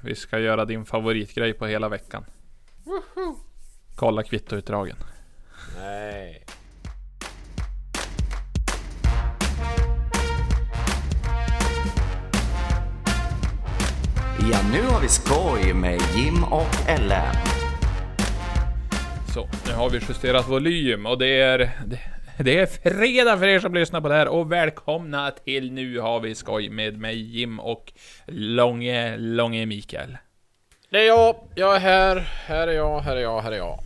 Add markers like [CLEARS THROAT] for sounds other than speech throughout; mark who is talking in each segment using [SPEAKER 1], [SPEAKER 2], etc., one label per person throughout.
[SPEAKER 1] Vi ska göra din favoritgrej på hela veckan. Kolla kvittoutdragen.
[SPEAKER 2] Nej.
[SPEAKER 3] Ja, nu har vi skoj med Jim och Ellen.
[SPEAKER 1] Så, nu har vi justerat volym och det är... Det, det är fredag för er som lyssnar på det här och välkomna till Nu har vi skoj med mig Jim och Långe, Långe Mikael.
[SPEAKER 2] Det är jag. Jag är här. Här är jag. Här är jag. Här är jag.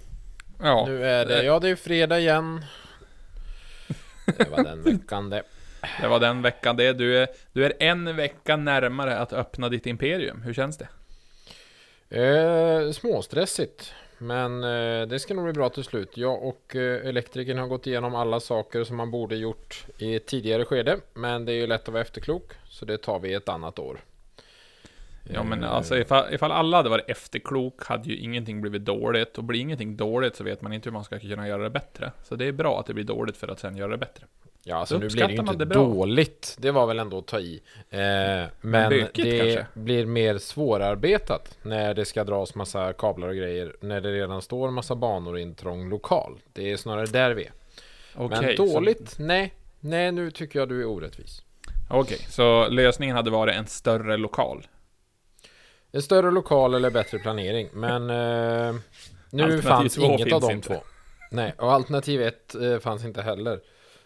[SPEAKER 1] Ja,
[SPEAKER 2] Nu är det... Ja, det är fredag igen. Det var den [LAUGHS] veckan det.
[SPEAKER 1] det var den veckan det. Du är, du är en vecka närmare att öppna ditt imperium. Hur känns det?
[SPEAKER 2] Eh, småstressigt. Men eh, det ska nog bli bra till slut. Jag och eh, elektrikern har gått igenom alla saker som man borde gjort i ett tidigare skede. Men det är ju lätt att vara efterklok. Så det tar vi ett annat år.
[SPEAKER 1] Ja men
[SPEAKER 2] Eh,
[SPEAKER 1] alltså ifall, ifall alla hade varit efterklok hade ju ingenting blivit dåligt. Och blir ingenting dåligt så vet man inte hur man ska kunna göra det bättre. Så det är bra att det blir dåligt för att sen göra det bättre.
[SPEAKER 2] Ja, alltså nu blir det ju inte
[SPEAKER 1] det
[SPEAKER 2] dåligt. Det var väl ändå att ta i. Eh, men
[SPEAKER 1] bökigt
[SPEAKER 2] det
[SPEAKER 1] kanske?
[SPEAKER 2] blir mer svårarbetat när det ska dras massa kablar och grejer. När det redan står massa banor i en trång lokal. Det är snarare där vi är.
[SPEAKER 1] Okej,
[SPEAKER 2] men
[SPEAKER 1] så-
[SPEAKER 2] dåligt? Nej. Nej, nu tycker jag du är orättvis.
[SPEAKER 1] Okej, så lösningen hade varit en större lokal.
[SPEAKER 2] En större lokal eller bättre planering. Men eh, nu fanns inget av de
[SPEAKER 1] inte.
[SPEAKER 2] två. Nej, och alternativ ett eh, fanns inte heller.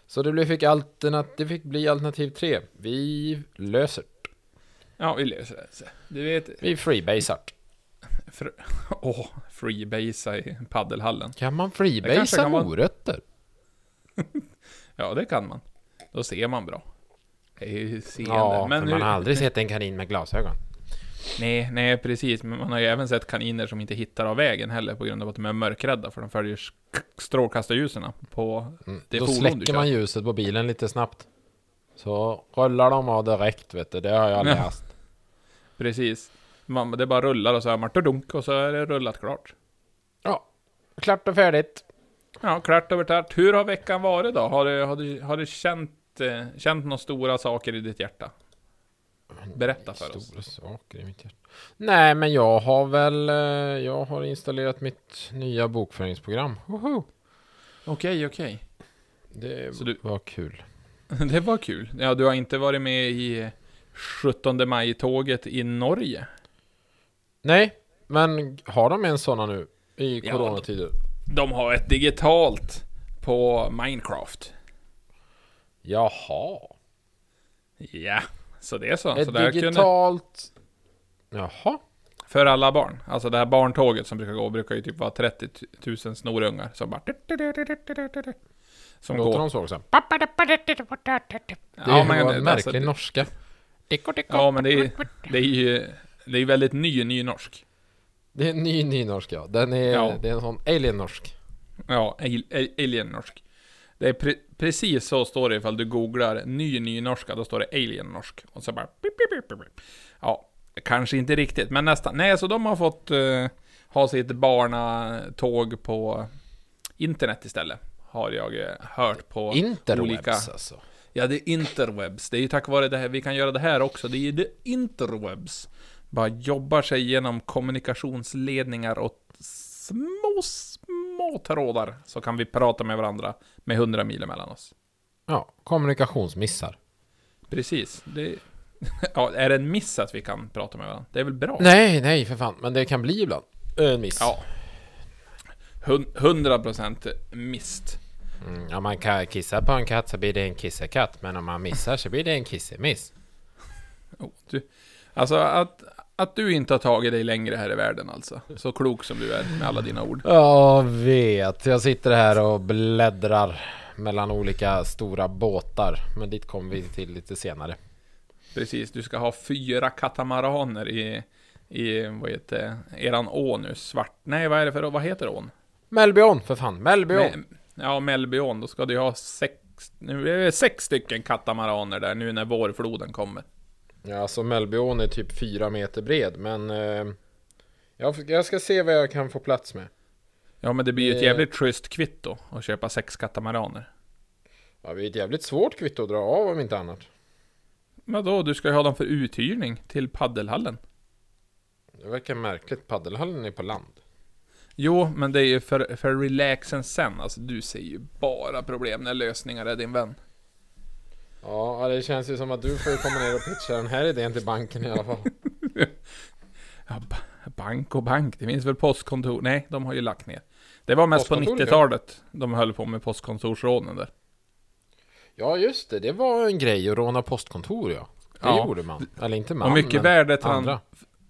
[SPEAKER 2] Så det, fick alternat, det fick bli alternativ tre. Vi löser.
[SPEAKER 1] Ja, vi löser det. Du vet...
[SPEAKER 2] Vi freebasar.
[SPEAKER 1] Fr- [LAUGHS] Åh, freebasea i paddelhallen.
[SPEAKER 2] Kan man
[SPEAKER 1] Det
[SPEAKER 2] freebasea
[SPEAKER 1] kan
[SPEAKER 2] morötter? [LAUGHS]
[SPEAKER 1] Ja, det kan man. Då ser man bra. Det är ju seende.
[SPEAKER 2] Ja,
[SPEAKER 1] men
[SPEAKER 2] för
[SPEAKER 1] nu,
[SPEAKER 2] man har aldrig sett en kanin med glasögon.
[SPEAKER 1] Nej, nej precis. Men man har ju även sett kaniner som inte hittar av vägen heller på grund av att de är mörkrädda för de följer strålkastarljusen på
[SPEAKER 2] Mm.
[SPEAKER 1] det
[SPEAKER 2] Då
[SPEAKER 1] du
[SPEAKER 2] släcker man ljuset på bilen lite snabbt. Så rullar de av direkt vet du, det har jag
[SPEAKER 1] Ja.
[SPEAKER 2] läst.
[SPEAKER 1] Precis. Man, det bara rullar och så hör man dunk och så är det rullat klart.
[SPEAKER 2] Ja, klart och färdigt.
[SPEAKER 1] Ja, klart över klart. Hur har veckan varit då? Har du, har du, har du känt, eh, känt några stora saker i ditt hjärta? Berätta för oss.
[SPEAKER 2] Stora saker i mitt hjärta. Nej, men jag har väl, eh, jag har installerat mitt nya bokföringsprogram. Woho!
[SPEAKER 1] Okej, okej.
[SPEAKER 2] Det
[SPEAKER 1] Så du-
[SPEAKER 2] var kul. [LAUGHS]
[SPEAKER 1] Det var kul. Ja, du har inte varit med i 17 maj-tåget i Norge?
[SPEAKER 2] Nej, men har de en sådana nu i
[SPEAKER 1] Ja,
[SPEAKER 2] coronatider?
[SPEAKER 1] De har ett digitalt på Minecraft.
[SPEAKER 2] Jaha.
[SPEAKER 1] Ja, så det är så.
[SPEAKER 2] Ett
[SPEAKER 1] så där kunde,
[SPEAKER 2] digitalt... Jaha.
[SPEAKER 1] för alla barn. Alltså det här barntåget som brukar gå brukar ju typ vara 30 000 snorungar som bara... Som
[SPEAKER 2] Låter
[SPEAKER 1] går.
[SPEAKER 2] de så också?
[SPEAKER 1] Ja,
[SPEAKER 2] Det
[SPEAKER 1] men
[SPEAKER 2] var en märklig
[SPEAKER 1] alltså,
[SPEAKER 2] norska.
[SPEAKER 1] Ja, men det är, det är ju... Det är väldigt ny, ny norsk.
[SPEAKER 2] Det är en ny nynorsk ja. Den är,
[SPEAKER 1] Ja.
[SPEAKER 2] det är en sån alien-norsk.
[SPEAKER 1] Ja, al- al- alien-norsk. Det är pre- precis så står det ifall du googlar ny nynorska, då står det alien-norsk. Och så bara... Pip, pip, pip. Ja, kanske inte riktigt, men nästan. Nej, så de har fått eh, ha sitt barnatåg på internet istället. Har jag eh, hört på
[SPEAKER 2] Interwebs
[SPEAKER 1] olika...
[SPEAKER 2] alltså.
[SPEAKER 1] Ja, det är interwebs. Det är ju tack vare det här vi kan göra det här också. Det är ju det interwebs. Bara jobbar sig igenom kommunikationsledningar och små, små trådar. Så kan vi prata med varandra med 100 mil emellan oss.
[SPEAKER 2] Ja, kommunikationsmissar.
[SPEAKER 1] Precis. Det, [LAUGHS] ja, är det en miss att vi kan prata med varandra? Det är väl bra?
[SPEAKER 2] Nej, nej för fan. Men det kan bli ibland. En miss.
[SPEAKER 1] Ja. Hun- 100% mist.
[SPEAKER 2] Mm, om man kan kissa på en katt så blir det en kissekatt. Men om man missar så blir det en kissemiss. [LAUGHS]
[SPEAKER 1] Oh, du, alltså att, att du inte har tagit dig längre här i världen alltså. Så klok som du är med alla dina ord.
[SPEAKER 2] Jag vet. Jag sitter här och bläddrar mellan olika stora båtar. Men dit kommer vi till lite senare.
[SPEAKER 1] Precis, du ska ha fyra katamaraner i, i vad heter eran å nu, svart, nej vad är det för vad heter ån?
[SPEAKER 2] Melbyon för fan. Melbyon.
[SPEAKER 1] Me- Ja, Mellbyån, då ska du ha sex, nu är det sex stycken katamaraner där nu när vårfloden kommer.
[SPEAKER 2] Ja, alltså Melbyon är typ fyra meter bred. Men eh, jag, jag ska se vad jag kan få plats med.
[SPEAKER 1] Ja, men det blir ju ett
[SPEAKER 2] Eh.
[SPEAKER 1] jävligt schysst kvitto att köpa sex katamaraner.
[SPEAKER 2] Ja, det är ett jävligt svårt kvitto att dra av om inte annat.
[SPEAKER 1] Vadå, du ska ju ha dem för uthyrning till paddelhallen.
[SPEAKER 2] Det verkar märkligt. Paddelhallen är på land.
[SPEAKER 1] Jo, men det är ju för, för relaxen sen. Alltså, du ser ju bara problem när lösningar är din vän.
[SPEAKER 2] Ja, det känns ju som att du får komma ner och pitcha den här idén till banken i alla fall. [LAUGHS]
[SPEAKER 1] Ja, ba- bank och bank, det finns väl postkontor? Nej, de har ju lagt ner. Det var mest på
[SPEAKER 2] Postkontor,
[SPEAKER 1] 90-talet de höll på med postkontorsrånen där.
[SPEAKER 2] Ja, just det. Det var en grej att råna postkontor, ja. Det
[SPEAKER 1] Ja.
[SPEAKER 2] gjorde man. Eller inte man,
[SPEAKER 1] och mycket värdetran-
[SPEAKER 2] andra.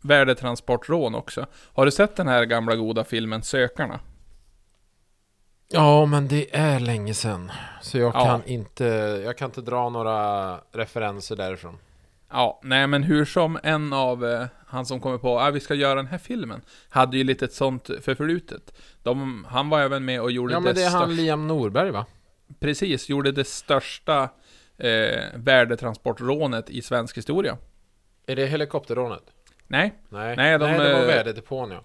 [SPEAKER 1] värdetransportrån också. Har du sett den här gamla goda filmen Sökarna?
[SPEAKER 2] Ja, men det är länge sedan. Så jag
[SPEAKER 1] Ja.
[SPEAKER 2] kan inte, jag kan inte dra några referenser därifrån.
[SPEAKER 1] Ja, nej men hur som en av eh, han som kommer på att vi ska göra den här filmen, hade ju lite ett sånt förflutet. De, han var även med och gjorde
[SPEAKER 2] Ja, men det är han
[SPEAKER 1] största,
[SPEAKER 2] Liam Norberg, va?
[SPEAKER 1] precis, gjorde det största eh, värdetransportrånet i svensk historia.
[SPEAKER 2] Är det helikopterrånet?
[SPEAKER 1] Nej,
[SPEAKER 2] Nej,
[SPEAKER 1] Nej, de,
[SPEAKER 2] Nej det var
[SPEAKER 1] eh,
[SPEAKER 2] värdedepån, ja.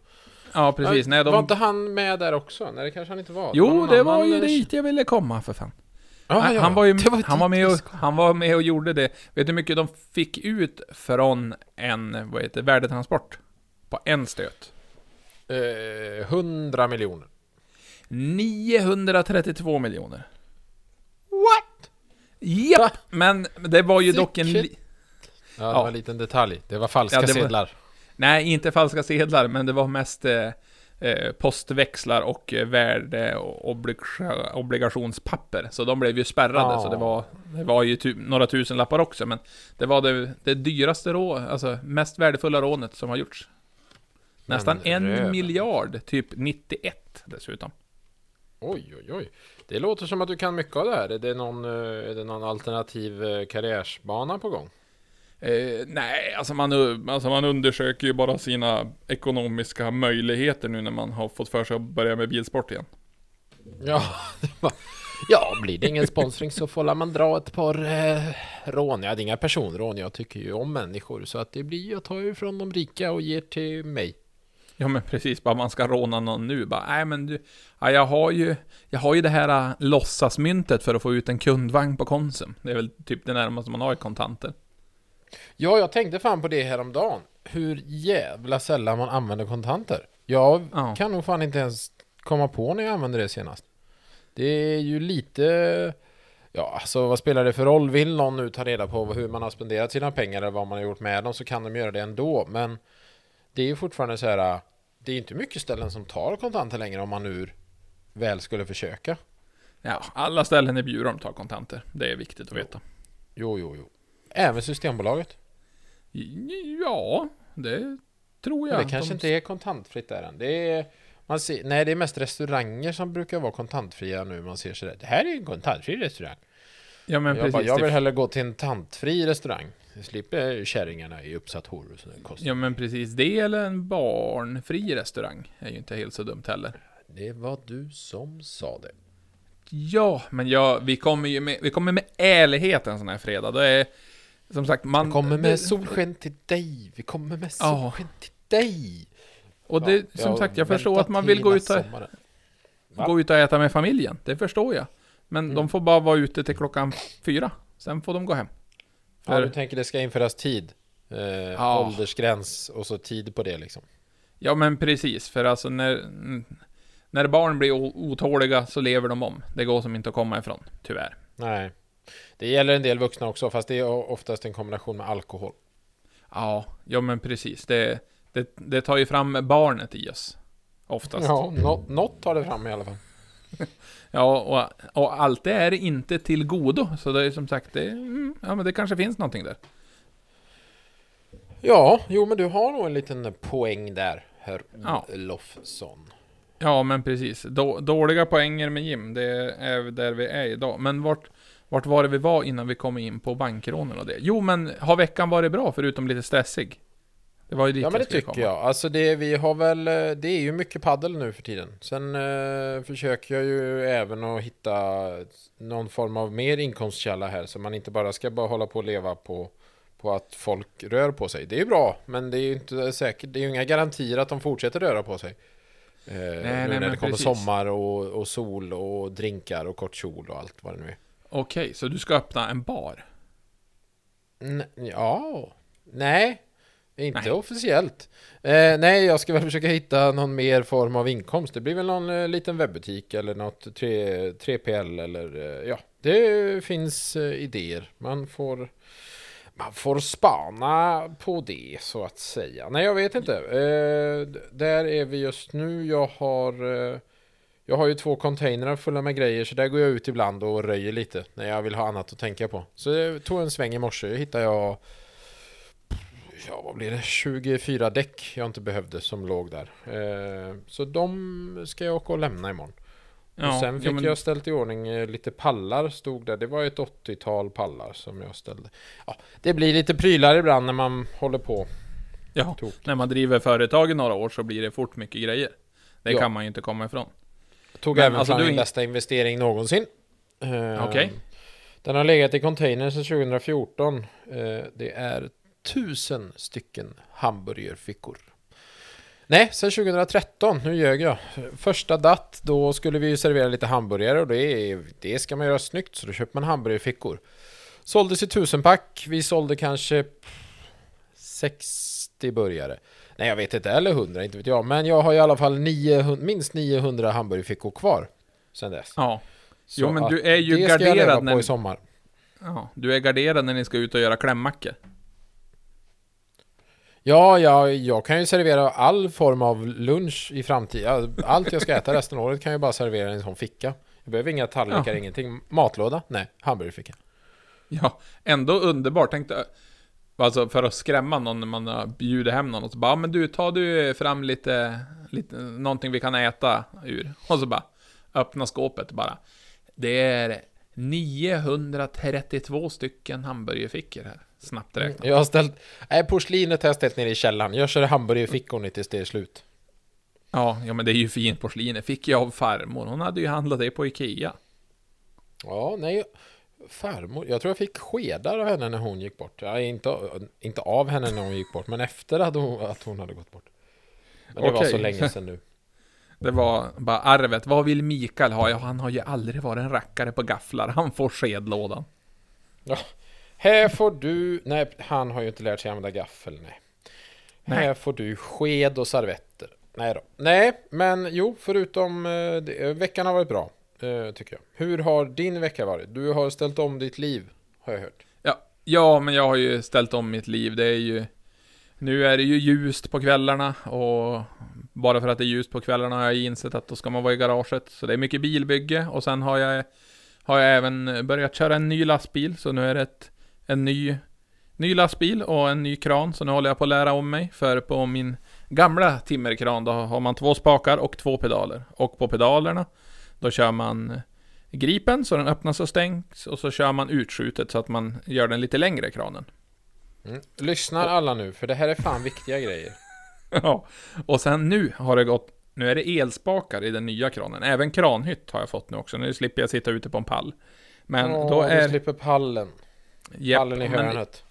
[SPEAKER 1] Ja precis, nej
[SPEAKER 2] Var
[SPEAKER 1] de...
[SPEAKER 2] inte han med där också? Nej, det kanske han inte var.
[SPEAKER 1] Jo, det var ju dit jag ville komma för fan.
[SPEAKER 2] Ja.
[SPEAKER 1] Han var ju [LAUGHS]
[SPEAKER 2] var
[SPEAKER 1] han var, med och,
[SPEAKER 2] ska.
[SPEAKER 1] han var med och gjorde det. Vet du hur mycket de fick ut från en, vad heter det, värdetransport? På en stöt.
[SPEAKER 2] Eh, 100 miljoner.
[SPEAKER 1] 932 miljoner.
[SPEAKER 2] What?
[SPEAKER 1] Japp! Men det var ju dock en... Li-
[SPEAKER 2] Ja, det var en liten detalj. Det var falska
[SPEAKER 1] Ja, det var-
[SPEAKER 2] sedlar.
[SPEAKER 1] Nej, inte falska sedlar, men det var mest eh, eh, postväxlar och eh, värde och obliga- obligationspapper. Så de blev ju spärrade,
[SPEAKER 2] Ja.
[SPEAKER 1] så det var, det var ju tu- några tusen lappar också, men det var det, det dyraste rå, alltså mest värdefulla rånet som har gjorts. Nästan en miljard, typ 91 dessutom.
[SPEAKER 2] Oj, oj, oj. Det låter som att du kan mycket av det här. Är det någon, eh, är det någon alternativ karriärsbana på gång?
[SPEAKER 1] Eh, nej, alltså man, alltså man undersöker ju bara sina ekonomiska möjligheter nu när man har fått för sig att börja med bilsport igen.
[SPEAKER 2] Ja, [LAUGHS] ja, blir det ingen sponsring så får man dra ett par eh, rån. Ja, det är inga personrån. Jag tycker ju om människor så att det blir jag tar ju från de rika och ger till mig.
[SPEAKER 1] Ja men precis, bara man ska råna någon nu, bara nej men du, ja, jag har ju, jag har ju det här äh, låtsasmyntet för att få ut en kundvagn på Konsum. Det är väl typ det närmaste man har i kontanter.
[SPEAKER 2] Ja, jag tänkte fan på det häromdagen. Hur jävla sällan man använder kontanter. Jag
[SPEAKER 1] Ja.
[SPEAKER 2] kan nog fan inte ens komma på när jag använde det senast. Det är ju lite... Ja, alltså vad spelar det för roll? Vill någon nu ta reda på hur man har spenderat sina pengar eller vad man har gjort med dem så kan de göra det ändå. Men det är ju fortfarande så här... Det är inte mycket ställen som tar kontanter längre om man nu väl skulle försöka.
[SPEAKER 1] Ja, alla ställen i Bjurum tar kontanter. Det är viktigt att veta.
[SPEAKER 2] Jo, jo, jo. Även Systembolaget.
[SPEAKER 1] Ja, det tror jag.
[SPEAKER 2] Men det kanske
[SPEAKER 1] De-
[SPEAKER 2] inte är kontantfritt där än. Det är, man ser, nej, det är mest restauranger som brukar vara kontantfria nu. Man ser sådär. Det här är en kontantfri restaurang.
[SPEAKER 1] Ja men
[SPEAKER 2] jag,
[SPEAKER 1] precis.
[SPEAKER 2] bara, jag
[SPEAKER 1] det-
[SPEAKER 2] vill hellre gå till en tantfri restaurang. Jag slipper kärringarna i uppsatt hår och sådär. kostar.
[SPEAKER 1] Ja men precis, det eller en barnfri restaurang är ju inte helt så dumt heller.
[SPEAKER 2] Det var du som sa det.
[SPEAKER 1] Ja, men ja, vi kommer ju med, vi kommer med ärlighet en sån här fredag. Det är, som sagt, man...
[SPEAKER 2] Vi kommer med solsken till dig. Vi kommer med
[SPEAKER 1] Ja.
[SPEAKER 2] solsken till dig.
[SPEAKER 1] Och det,
[SPEAKER 2] Ja,
[SPEAKER 1] som sagt, jag förstår att man vill gå ut, och,
[SPEAKER 2] sommaren.
[SPEAKER 1] Gå ut och äta med familjen. Det förstår jag. Men
[SPEAKER 2] Mm.
[SPEAKER 1] de får bara vara ute till klockan fyra. Sen får de gå hem.
[SPEAKER 2] Ja,
[SPEAKER 1] För-
[SPEAKER 2] du tänker det ska införas tid. Eh,
[SPEAKER 1] Ja.
[SPEAKER 2] Åldersgräns och så tid på det liksom.
[SPEAKER 1] Ja, men precis. För alltså när, när barn blir otåliga så lever de om. Det går som inte att komma ifrån, tyvärr.
[SPEAKER 2] Nej. Det gäller en del vuxna också, fast det är oftast en kombination med alkohol.
[SPEAKER 1] Ja, ja men precis. Det, det, det tar ju fram barnet i oss. Oftast.
[SPEAKER 2] Ja, nå- något tar det fram i alla fall. [LAUGHS]
[SPEAKER 1] Ja, och, och allt det är inte till godo. Så det är som sagt, det, mm, ja men det kanske finns någonting där.
[SPEAKER 2] Ja, jo men du har nog en liten poäng där, herr
[SPEAKER 1] Ja.
[SPEAKER 2] Olofsson.
[SPEAKER 1] Ja, men precis. Då, dåliga poänger med Jim, det är där vi är idag. Men vart, vart var det vi var innan vi kom in på bankrånen och det? Jo, men har veckan varit bra förutom lite stressig? Det var ju dit
[SPEAKER 2] Ja men det tycker
[SPEAKER 1] komma.
[SPEAKER 2] jag. Alltså det, vi har väl, eh, det är ju mycket paddel nu för tiden. Sen eh, försöker jag ju även att hitta någon form av mer inkomstkälla här. Så man inte bara ska bara hålla på och leva på, på att folk rör på sig. Det är ju bra, men det är ju inte säkert. Det är ju inga garantier att de fortsätter röra på sig. Eh, nu
[SPEAKER 1] nej,
[SPEAKER 2] när det kommer
[SPEAKER 1] precis.
[SPEAKER 2] sommar och, och sol och drinkar och kort kjol och allt vad det nu är.
[SPEAKER 1] Okej, så du ska öppna en bar?
[SPEAKER 2] N- ja, nej. Inte
[SPEAKER 1] Nej.
[SPEAKER 2] officiellt. Eh, nej, jag ska väl försöka hitta någon mer form av inkomst. Det blir väl någon eh, liten webbutik eller något 3, 3PL eller eh, ja, det finns eh, idéer. Man får man får spana på det så att säga. Nej, jag vet inte. Eh, där är vi just nu. Jag har eh, jag har ju två containrar fulla med grejer så där går jag ut ibland och röjer lite när jag vill ha annat att tänka på. Så jag tog en sväng i morse. hittade jag Ja, vad blir det? 24 däck jag inte behövde som låg där. Eh, så de ska jag åka och lämna imorgon. och sen fick
[SPEAKER 1] ja, men-
[SPEAKER 2] jag ställt i ordning eh, lite pallar stod där. Det var ett 80-tal pallar som jag ställde. Ja, det blir lite prylar ibland när man håller på.
[SPEAKER 1] Ja,
[SPEAKER 2] Tok.
[SPEAKER 1] när man driver företag i några år så blir det fort mycket grejer. Det
[SPEAKER 2] Ja.
[SPEAKER 1] kan man ju inte komma ifrån.
[SPEAKER 2] Tog
[SPEAKER 1] Men
[SPEAKER 2] även
[SPEAKER 1] alltså,
[SPEAKER 2] fram min
[SPEAKER 1] in-
[SPEAKER 2] bästa investering någonsin. Eh,
[SPEAKER 1] Okej.
[SPEAKER 2] Den har legat i container sedan 2014. Eh, det är tusen stycken hamburgerfickor. Nej, sedan 2013. Nu ljög jag. Första datt, då skulle vi ju servera lite hamburgare och det, det ska man göra snyggt så då köper man hamburgerfickor. Såldes i tusenpack. Vi sålde kanske 60 burgare. Nej, jag vet inte. Eller 100, inte vet jag. Men jag har i alla fall 900, minst 900 hamburgerfickor kvar. Sen dess.
[SPEAKER 1] Ja.
[SPEAKER 2] Så
[SPEAKER 1] Jo, men du är ju
[SPEAKER 2] det ska jag leva
[SPEAKER 1] garderad
[SPEAKER 2] på
[SPEAKER 1] när-
[SPEAKER 2] i sommar.
[SPEAKER 1] ja. Du är garderad när ni ska ut och göra klämmackor.
[SPEAKER 2] Ja, ja, jag kan ju servera all form av lunch i framtiden. Allt jag ska äta resten av året kan jag bara servera i en sån ficka. Jag behöver inga tallrikar,
[SPEAKER 1] Ja.
[SPEAKER 2] ingenting. Matlåda? Nej, hamburgerficka.
[SPEAKER 1] Ja, ändå underbart. Tänkte, alltså för att skrämma någon när man bjudit hem någon och så bara, "Ja, men du, tar du fram lite, lite, någonting vi kan äta ur? Och så bara, öppna skåpet bara. Det är 932 stycken hamburgerfickor här. Snabbt räknat.
[SPEAKER 2] Jag har ställt... Nej, porslinet har jag ställt ner i källaren. Jag kör hamburgerfickor tills det är slut.
[SPEAKER 1] Ja, ja, men det är ju fint porslin. Det fick jag av farmor. Hon hade ju handlat det på Ikea.
[SPEAKER 2] Ja, nej. Farmor, jag tror jag fick skedar av henne när hon gick bort. Ja, inte, inte av henne när hon gick bort, men efter att hon, att hon hade gått bort. Men det var
[SPEAKER 1] Okej.
[SPEAKER 2] så länge sedan nu. [LAUGHS]
[SPEAKER 1] Det var bara arvet. Vad vill Mikael ha? Ja, han har ju aldrig varit en rackare på gafflar. Han får skedlådan.
[SPEAKER 2] Här får du... Nej, han har ju inte lärt sig använda gaffel, nej.
[SPEAKER 1] Nej.
[SPEAKER 2] Här får du sked och servetter. Nej då. Nej, men jo, förutom... eh, det, veckan har varit bra, eh, tycker jag. Hur har din vecka varit? Du har ställt om ditt liv, har jag hört.
[SPEAKER 1] Ja, ja, men jag har ju ställt om mitt liv. Det är ju... Nu är det ju ljust på kvällarna och bara för att det är ljust på kvällarna har jag insett att då ska man vara i garaget. Så det är mycket bilbygge och sen har jag, har jag även börjat köra en ny lastbil. Så nu är det ett, en ny, ny lastbil och en ny kran. Så nu håller jag på att lära om mig. För på min gamla timmerkran då har man två spakar och två pedaler. Och på pedalerna då kör man gripen så den öppnas och stängs och så kör man utskjutet så att man gör den lite längre kranen.
[SPEAKER 2] Mm. Lyssnar alla nu, för det här är fan viktiga grejer. [LAUGHS]
[SPEAKER 1] Ja, och sen nu har det gått, nu är det elspakar i den nya kranen. Även kranhytt har jag fått nu också, nu slipper jag sitta ute på en pall. Men
[SPEAKER 2] Åh,
[SPEAKER 1] då
[SPEAKER 2] Du
[SPEAKER 1] är...
[SPEAKER 2] slipper pallen.
[SPEAKER 1] Japp,
[SPEAKER 2] pallen i hörnet.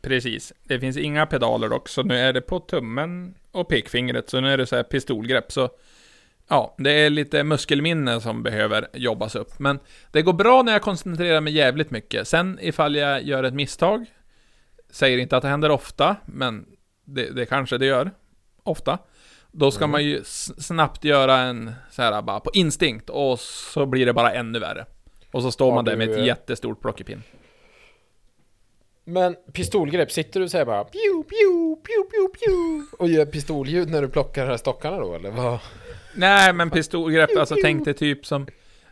[SPEAKER 1] Precis. Det finns inga pedaler dock, så nu är det på tummen och pekfingret, så nu är det så här pistolgrepp. Så ja, det är lite muskelminne som behöver jobbas upp. Men det går bra när jag koncentrerar mig jävligt mycket. Sen ifall jag gör ett misstag, säger inte att det händer ofta, men det, det kanske det gör. Ofta. Då ska
[SPEAKER 2] Mm.
[SPEAKER 1] man ju snabbt göra en så här bara på instinkt och så blir det bara ännu värre. Och så står
[SPEAKER 2] Har
[SPEAKER 1] man där med ett jättestort plockepinn.
[SPEAKER 2] Men pistolgrepp, sitter du och säger bara pew, pew, pew, pew, pew och gör pistolljud när du plockar de här stockarna då, eller vad?
[SPEAKER 1] Nej, men pistolgrepp, [LAUGHS] alltså tänk dig typ som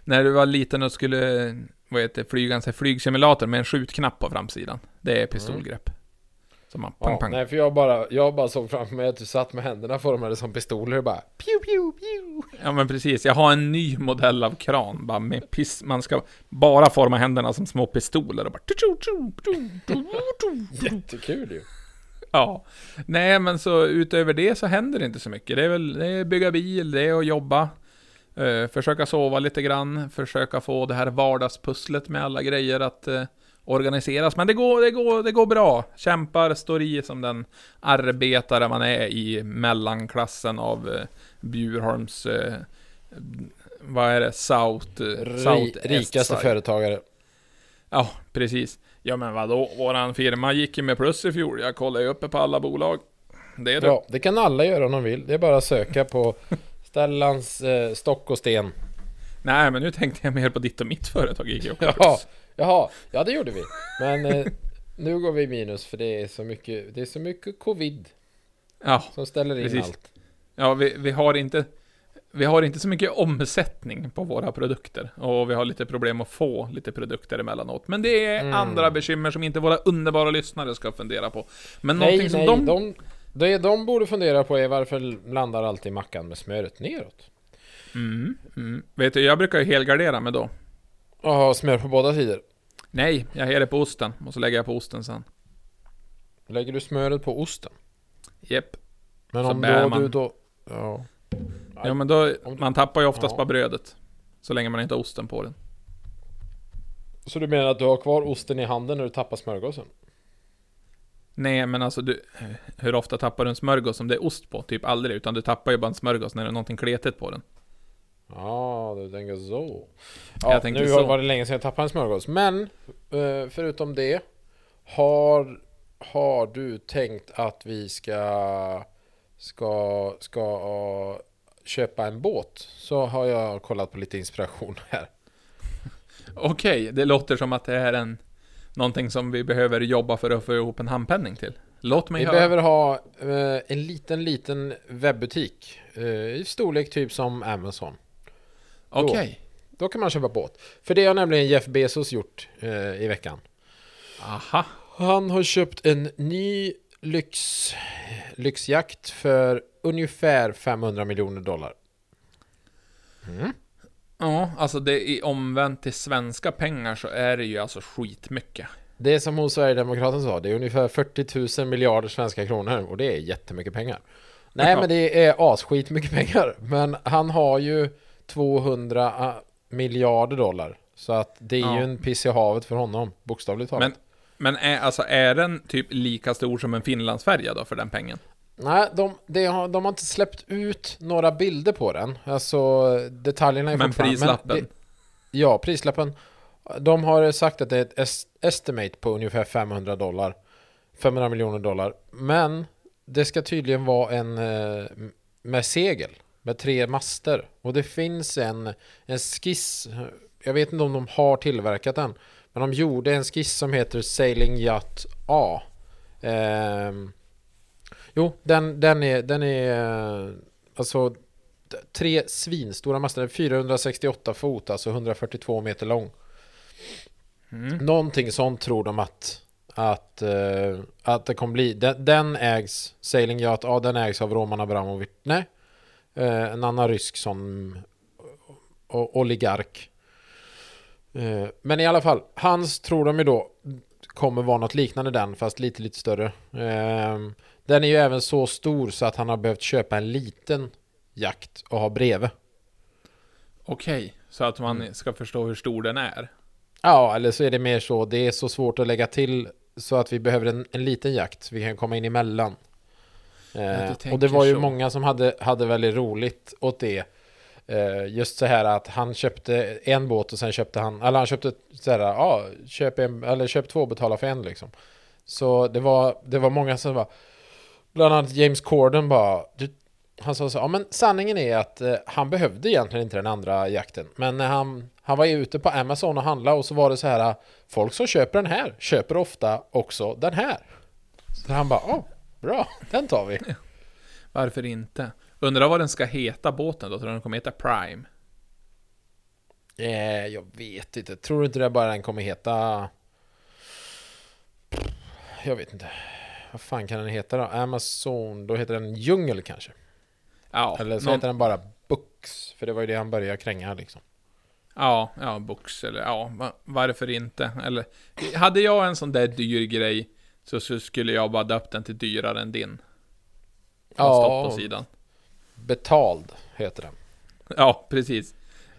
[SPEAKER 1] när du var liten och skulle, vad heter det, flyga en sån flygsimulator med en skjutknapp på framsidan. Det är pistolgrepp. Som man pang,
[SPEAKER 2] Ja,
[SPEAKER 1] pang.
[SPEAKER 2] nej, för jag bara, jag bara såg framför mig att du satt med händerna formade som pistoler och bara pew, pew, pew.
[SPEAKER 1] Ja men precis, jag har en ny modell av kran, bara med piss, man ska bara forma händerna som små pistoler och bara.
[SPEAKER 2] Jättekul ju. [LAUGHS]
[SPEAKER 1] Ja. Nej men så utöver det så händer det inte så mycket. Det är väl, det är bygga bil, det är att jobba. eh, försöka sova lite grann, försöka få det här vardagspusslet med alla grejer att eh, organiseras. Men det går, det, går, det går bra. Kämpar, står i som den arbetare man är i mellanklassen av eh, Bjurholms... Eh, vad är det? South... Eh,
[SPEAKER 2] Ri,
[SPEAKER 1] South
[SPEAKER 2] rikaste företagare.
[SPEAKER 1] Ja, precis. Ja men vadå, våran firma gick ju med plus i fjol. Jag kollade ju uppe på alla bolag. Det är det.
[SPEAKER 2] Ja, det kan alla göra om de vill. Det är bara att söka på [LAUGHS] Stellans eh, stock och sten.
[SPEAKER 1] Nej men nu tänkte jag mer på ditt och mitt företag gick ju plus.
[SPEAKER 2] jaha, ja det gjorde vi. Men eh, nu går vi minus för det är så mycket, det är så mycket covid
[SPEAKER 1] Ja,
[SPEAKER 2] som ställer in
[SPEAKER 1] Precis.
[SPEAKER 2] allt.
[SPEAKER 1] ja vi, vi har inte... Vi har inte så mycket omsättning på våra produkter och vi har lite problem att få lite produkter emellanåt. Men det är
[SPEAKER 2] Mm.
[SPEAKER 1] andra bekymmer som inte våra underbara lyssnare ska fundera på. Men
[SPEAKER 2] Nej,
[SPEAKER 1] någonting som
[SPEAKER 2] nej,
[SPEAKER 1] de...
[SPEAKER 2] de... Det de borde fundera på är varför landar alltid mackan med smöret neråt?
[SPEAKER 1] Mm, mm. Vet du, jag brukar ju helgardera mig då.
[SPEAKER 2] Och ha smör på båda sidor.
[SPEAKER 1] Nej, jag det på osten och så lägger jag på osten sen.
[SPEAKER 2] Lägger du smöret på osten?
[SPEAKER 1] Jep.
[SPEAKER 2] Men
[SPEAKER 1] Så
[SPEAKER 2] om då
[SPEAKER 1] man.
[SPEAKER 2] du då... Ja.
[SPEAKER 1] Ja men då, man tappar ju oftast
[SPEAKER 2] Ja.
[SPEAKER 1] bara brödet. Så länge man inte har osten på den.
[SPEAKER 2] Så du menar att du har kvar osten i handen när du tappar smörgåsen?
[SPEAKER 1] Nej men alltså du, hur ofta tappar du en smörgås som det är ost på? Typ aldrig, utan du tappar ju bara en smörgås när det är någonting kletigt på den.
[SPEAKER 2] Ja, du tänker så. Ja, nu
[SPEAKER 1] så.
[SPEAKER 2] var det länge sedan jag tappade en smörgås. Men eh, förutom det har, har du tänkt att vi ska ska, ska köpa en båt? Så har jag kollat på lite inspiration här.
[SPEAKER 1] Okej, det låter som att det är en Någonting som vi behöver jobba för att få ihop en handpenning till. Låt mig
[SPEAKER 2] Vi
[SPEAKER 1] höra.
[SPEAKER 2] behöver ha eh, en liten, liten webbutik eh, i storlek typ som Amazon.
[SPEAKER 1] Okej.
[SPEAKER 2] Då kan man köpa båt. För det har nämligen Jeff Bezos gjort eh, i veckan.
[SPEAKER 1] Aha.
[SPEAKER 2] Han har köpt en ny lyx, lyxjakt för ungefär 500 miljoner dollar.
[SPEAKER 1] Ja, alltså det är omvänt till svenska pengar så är det ju alltså skitmycket.
[SPEAKER 2] Det är som hon Sverigedemokraten sa, det är ungefär 40 000 miljarder svenska kronor och det är jättemycket pengar. Nej
[SPEAKER 1] Ja.
[SPEAKER 2] men det är asskit mycket pengar. Men han har ju 200 miljarder dollar. Så att det är
[SPEAKER 1] Ja.
[SPEAKER 2] ju en piss i havet för honom, bokstavligt talat.
[SPEAKER 1] Men, men är, alltså, är den typ lika stor som en Finlandsfärja då för den pengen?
[SPEAKER 2] Nej, de, de, har, de har inte släppt ut några bilder på den. Alltså detaljerna är
[SPEAKER 1] Men prislappen?
[SPEAKER 2] det- ja, prislappen. De har sagt att det är ett es- estimate på ungefär 500 dollar. 500 miljoner dollar. Men det ska tydligen vara en eh, med segel. Med tre master. Och det finns en, en skiss. Jag vet inte om de har tillverkat den. Men de gjorde en skiss som heter Sailing Yacht A. Ehm, Jo, den, den är, den är alltså tre svinstora master, 468 fot, alltså 142 meter lång.
[SPEAKER 1] Mm.
[SPEAKER 2] Någonting sånt tror de att, att, eh, att det kommer bli. Den, den ägs, Sailing Yacht, ja den ägs av Roman Abramovic, nej, eh, en annan rysk som oligark. Eh, men i alla fall, hans tror de ju då kommer vara något liknande den, fast lite, lite större. Den är ju även så stor så att han har behövt köpa en liten jakt och ha bredvid.
[SPEAKER 1] Okej, så att
[SPEAKER 2] Mm.
[SPEAKER 1] man ska förstå hur stor den är.
[SPEAKER 2] Ja, eller så är det mer så. Det är så svårt att lägga till så att vi behöver en, en liten jakt. Så vi kan komma in emellan. Eh, och det var ju
[SPEAKER 1] så.
[SPEAKER 2] många som hade, hade väldigt roligt åt det. Eh, just så här att han köpte en båt och sen köpte han, eller han köpte så här, ja, köp en, eller köp två betala för en liksom. Så det var, det var många som var, bland annat James Corden bara, du, han sa så, ja men sanningen är att eh, han behövde egentligen inte den andra jakten. Men när han, han var ju ute på Amazon och handlade och så var det så här, folk som köper den här köper ofta också den här. Så han bara, ja, bra, den tar vi.
[SPEAKER 1] Varför inte? Undrar vad den ska heta båten då? Tror du den kommer heta Prime?
[SPEAKER 2] Eh, jag vet inte, tror du inte det bara den kommer heta... Jag vet inte. Vad fan kan den heta då? Amazon, då heter den Djungel kanske?
[SPEAKER 1] Ja,
[SPEAKER 2] Eller så
[SPEAKER 1] någon-
[SPEAKER 2] heter den bara Books, för det var ju det han började kränga liksom.
[SPEAKER 1] ja, ja, box eller ja, va- varför inte? Eller, hade jag en sån där dyr grej så, så skulle jag bara döpt den till dyrare än din. Ja, på sidan.
[SPEAKER 2] betald heter den.
[SPEAKER 1] Ja, precis.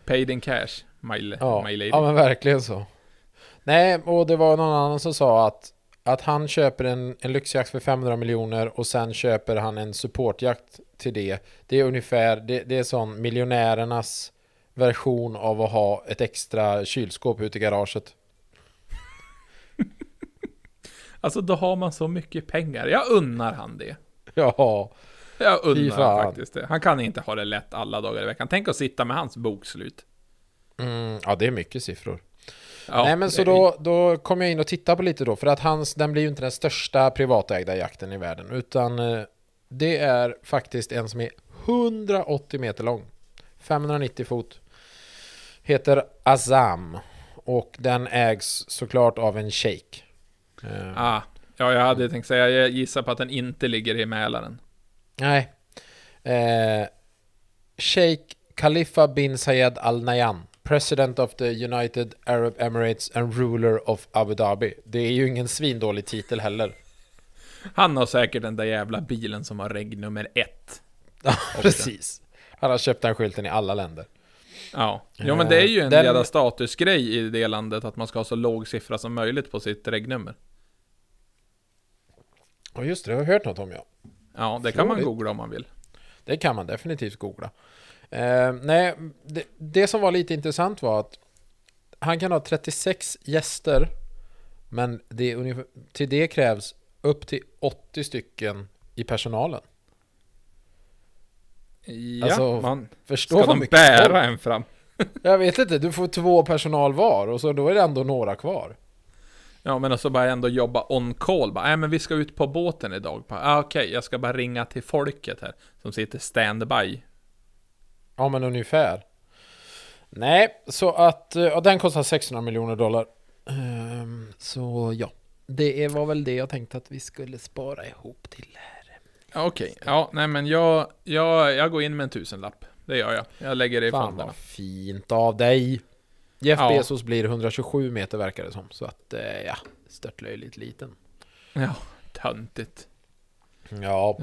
[SPEAKER 1] Paid in cash, my,
[SPEAKER 2] Ja,
[SPEAKER 1] my lady.
[SPEAKER 2] ja men verkligen så. Nej, och det var någon annan som sa att, att han köper en, en lyxjakt för 500 miljoner och sen köper han en supportjakt till det. Det är ungefär, det, det är sån miljonärernas version av att ha ett extra kylskåp ute i garaget. [LAUGHS]
[SPEAKER 1] Alltså då har man så mycket pengar. Jag unnar han det.
[SPEAKER 2] Ja,
[SPEAKER 1] Jag han faktiskt det. Han kan inte ha det lätt alla dagar i veckan. Tänk att sitta med hans bokslut.
[SPEAKER 2] mm, ja det är mycket siffror.
[SPEAKER 1] Ja,
[SPEAKER 2] Nej men så då, då kom jag in och tittade på lite då, för att hans, den blir ju inte den största privatägda jakten i världen, utan eh, det är faktiskt en som är 180 meter lång. 590 fot. Heter Azam. Och den ägs såklart av en shejk. Eh,
[SPEAKER 1] Ah, ja, jag hade tänkt säga, jag gissar på att den inte ligger i Mälaren.
[SPEAKER 2] Nej. Eh, Sheikh Khalifa bin Zayed Al Nahyan, President of the United Arab Emirates and Ruler of Abu Dhabi. Det är ju ingen svindålig titel heller.
[SPEAKER 1] Han har säkert den där jävla bilen som har regg nummer ett. [LAUGHS]
[SPEAKER 2] Ja, precis. Han har köpt den skylten i alla länder.
[SPEAKER 1] Ja, jo men det är ju en
[SPEAKER 2] Den-
[SPEAKER 1] jävla statusgrej i det landet att man ska ha så låg siffra som möjligt på sitt regnummer.
[SPEAKER 2] Och just det, det har jag hört något om ja.
[SPEAKER 1] Ja, det kan man googla om man vill.
[SPEAKER 2] Det kan man definitivt googla. Eh, nej, det, det som var lite intressant var att han kan ha 36 gäster, men det är ungefär, till det krävs upp till 80 stycken i personalen.
[SPEAKER 1] Ja,
[SPEAKER 2] Alltså,
[SPEAKER 1] man...
[SPEAKER 2] Förstå
[SPEAKER 1] Ska de bära
[SPEAKER 2] folk.
[SPEAKER 1] en fram? [LAUGHS]
[SPEAKER 2] Jag vet inte, du får två personal var och så då är det ändå några kvar.
[SPEAKER 1] Ja, men så bara ändå jobba on call. Bara, nej men vi ska ut på båten idag. Bara, Ah, Okej, jag ska bara ringa till folket här. Som sitter standby.
[SPEAKER 2] Ja men ungefär. Nej, så att eh, ja, den kostar 600 miljoner dollar. Ehm, så ja, det var väl det jag tänkte att vi skulle spara ihop till här.
[SPEAKER 1] Ja, Okej, ja, nej men jag, jag, jag går in med en tusenlapp. Det gör jag. Jag lägger det i
[SPEAKER 2] Fan
[SPEAKER 1] fonderna.
[SPEAKER 2] vad fint av dig. Jeff
[SPEAKER 1] Ja.
[SPEAKER 2] Bezos blir 127 meter verkar det som. Så att eh, ja, störtlöjligt liten.
[SPEAKER 1] Ja, töntigt.
[SPEAKER 2] Ja,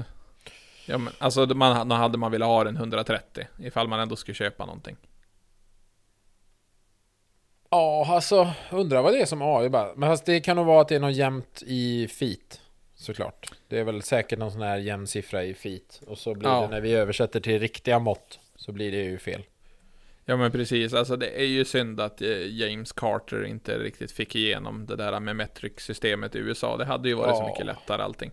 [SPEAKER 1] Ja, men alltså man, då hade man velat ha den 130. Ifall man ändå skulle köpa någonting.
[SPEAKER 2] ja alltså undrar vad det är som AI bara. Men alltså, det kan nog vara att det är något jämnt i feet. Såklart. Det är väl säkert någon sån här jämn siffra i feet. Och så blir
[SPEAKER 1] Ja.
[SPEAKER 2] det när vi översätter till riktiga mått. Så blir det ju fel.
[SPEAKER 1] Ja men precis, alltså det är ju synd att eh, James Carter inte riktigt fick igenom det där med metric-systemet i USA. Det hade ju varit så
[SPEAKER 2] Ja.
[SPEAKER 1] mycket lättare allting.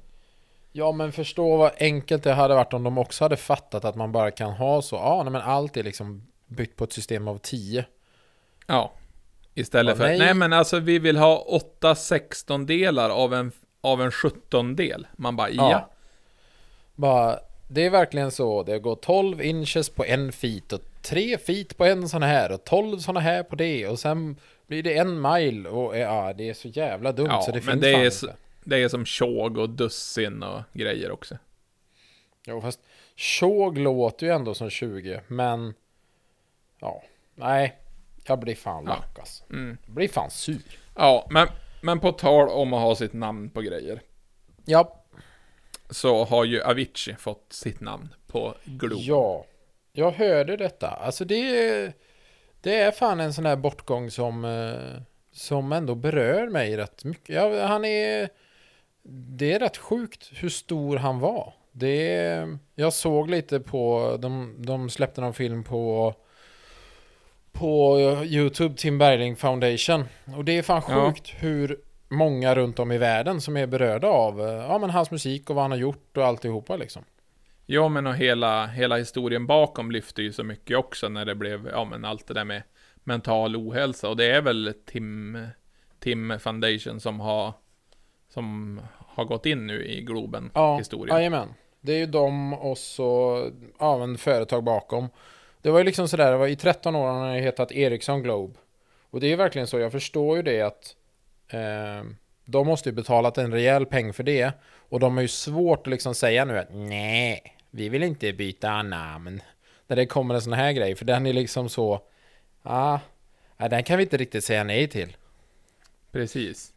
[SPEAKER 2] Ja men förstå vad enkelt det hade varit om de också hade fattat att man bara kan ha så. Ja nej, men allt är liksom byggt på ett system av 10.
[SPEAKER 1] Ja. Istället
[SPEAKER 2] Ja,
[SPEAKER 1] för,
[SPEAKER 2] nej.
[SPEAKER 1] nej. men alltså vi vill ha 8 16 delar av en, av en 17 del. Man bara, ja.
[SPEAKER 2] Bara, det är verkligen så. Det går 12 inches på en feet och 3 feet på en sån här och 12 såna här på det och sen blir det en mile och ja, det är så jävla dumt
[SPEAKER 1] Ja,
[SPEAKER 2] så det
[SPEAKER 1] men
[SPEAKER 2] finns
[SPEAKER 1] det är
[SPEAKER 2] inte.
[SPEAKER 1] Det är som tjog och dussin och grejer också.
[SPEAKER 2] Jo, fast tjog låter ju ändå som 20, men ja, nej, jag blir fan
[SPEAKER 1] Ja.
[SPEAKER 2] lack alltså.
[SPEAKER 1] Mm.
[SPEAKER 2] Jag blir fan sur.
[SPEAKER 1] Ja, men, men på tal om att ha sitt namn på grejer.
[SPEAKER 2] Ja,
[SPEAKER 1] Så har ju Avicii fått sitt namn på Globen.
[SPEAKER 2] ja, jag hörde detta. Alltså det det är fan en sån här bortgång som, eh, som ändå berör mig rätt mycket. Ja, han är, det är rätt sjukt hur stor han var. Det jag såg lite på, de, de släppte någon film på på Youtube, Tim Bergling Foundation. Och det är fan
[SPEAKER 1] Ja.
[SPEAKER 2] sjukt hur många runt om i världen som är berörda av ja, men hans musik och vad han har gjort och alltihopa liksom.
[SPEAKER 1] Ja, men och hela, hela historien bakom lyfte ju så mycket också när det blev, ja men allt det där med mental ohälsa. Och det är väl Tim, Tim Foundation som har, som har gått in nu i Globen
[SPEAKER 2] Ja,
[SPEAKER 1] historien.
[SPEAKER 2] jajamän. Det är ju de och så ja, en företag bakom. Det var ju liksom sådär, det var i 13 år har hetat Ericsson Globe. Och det är ju verkligen så, jag förstår ju det att eh, de måste ju betalat en rejäl peng för det. Och de har ju svårt att liksom säga nu att nej, vi vill inte byta namn. När det kommer en sån här grej, för den är liksom så, ah, den kan vi inte riktigt säga nej till.
[SPEAKER 1] Precis.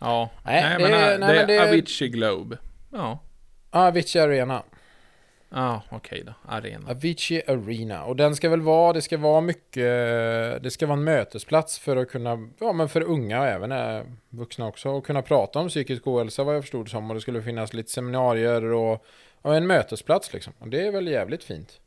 [SPEAKER 1] Ja,
[SPEAKER 2] Nej,
[SPEAKER 1] nej,
[SPEAKER 2] det
[SPEAKER 1] men, det,
[SPEAKER 2] nej, men det är-
[SPEAKER 1] Avicii Globe. Ja,
[SPEAKER 2] Ah, Avicii Arena.
[SPEAKER 1] ja okej då. Arena.
[SPEAKER 2] Avicii Arena. Och den ska väl vara, det ska vara mycket, det ska vara en mötesplats för att kunna, ja men för unga och även eh, vuxna också, och kunna prata om psykisk ohälsa vad jag förstod det som. Och det skulle finnas lite seminarier och ja, en mötesplats liksom. Och det är väl jävligt fint.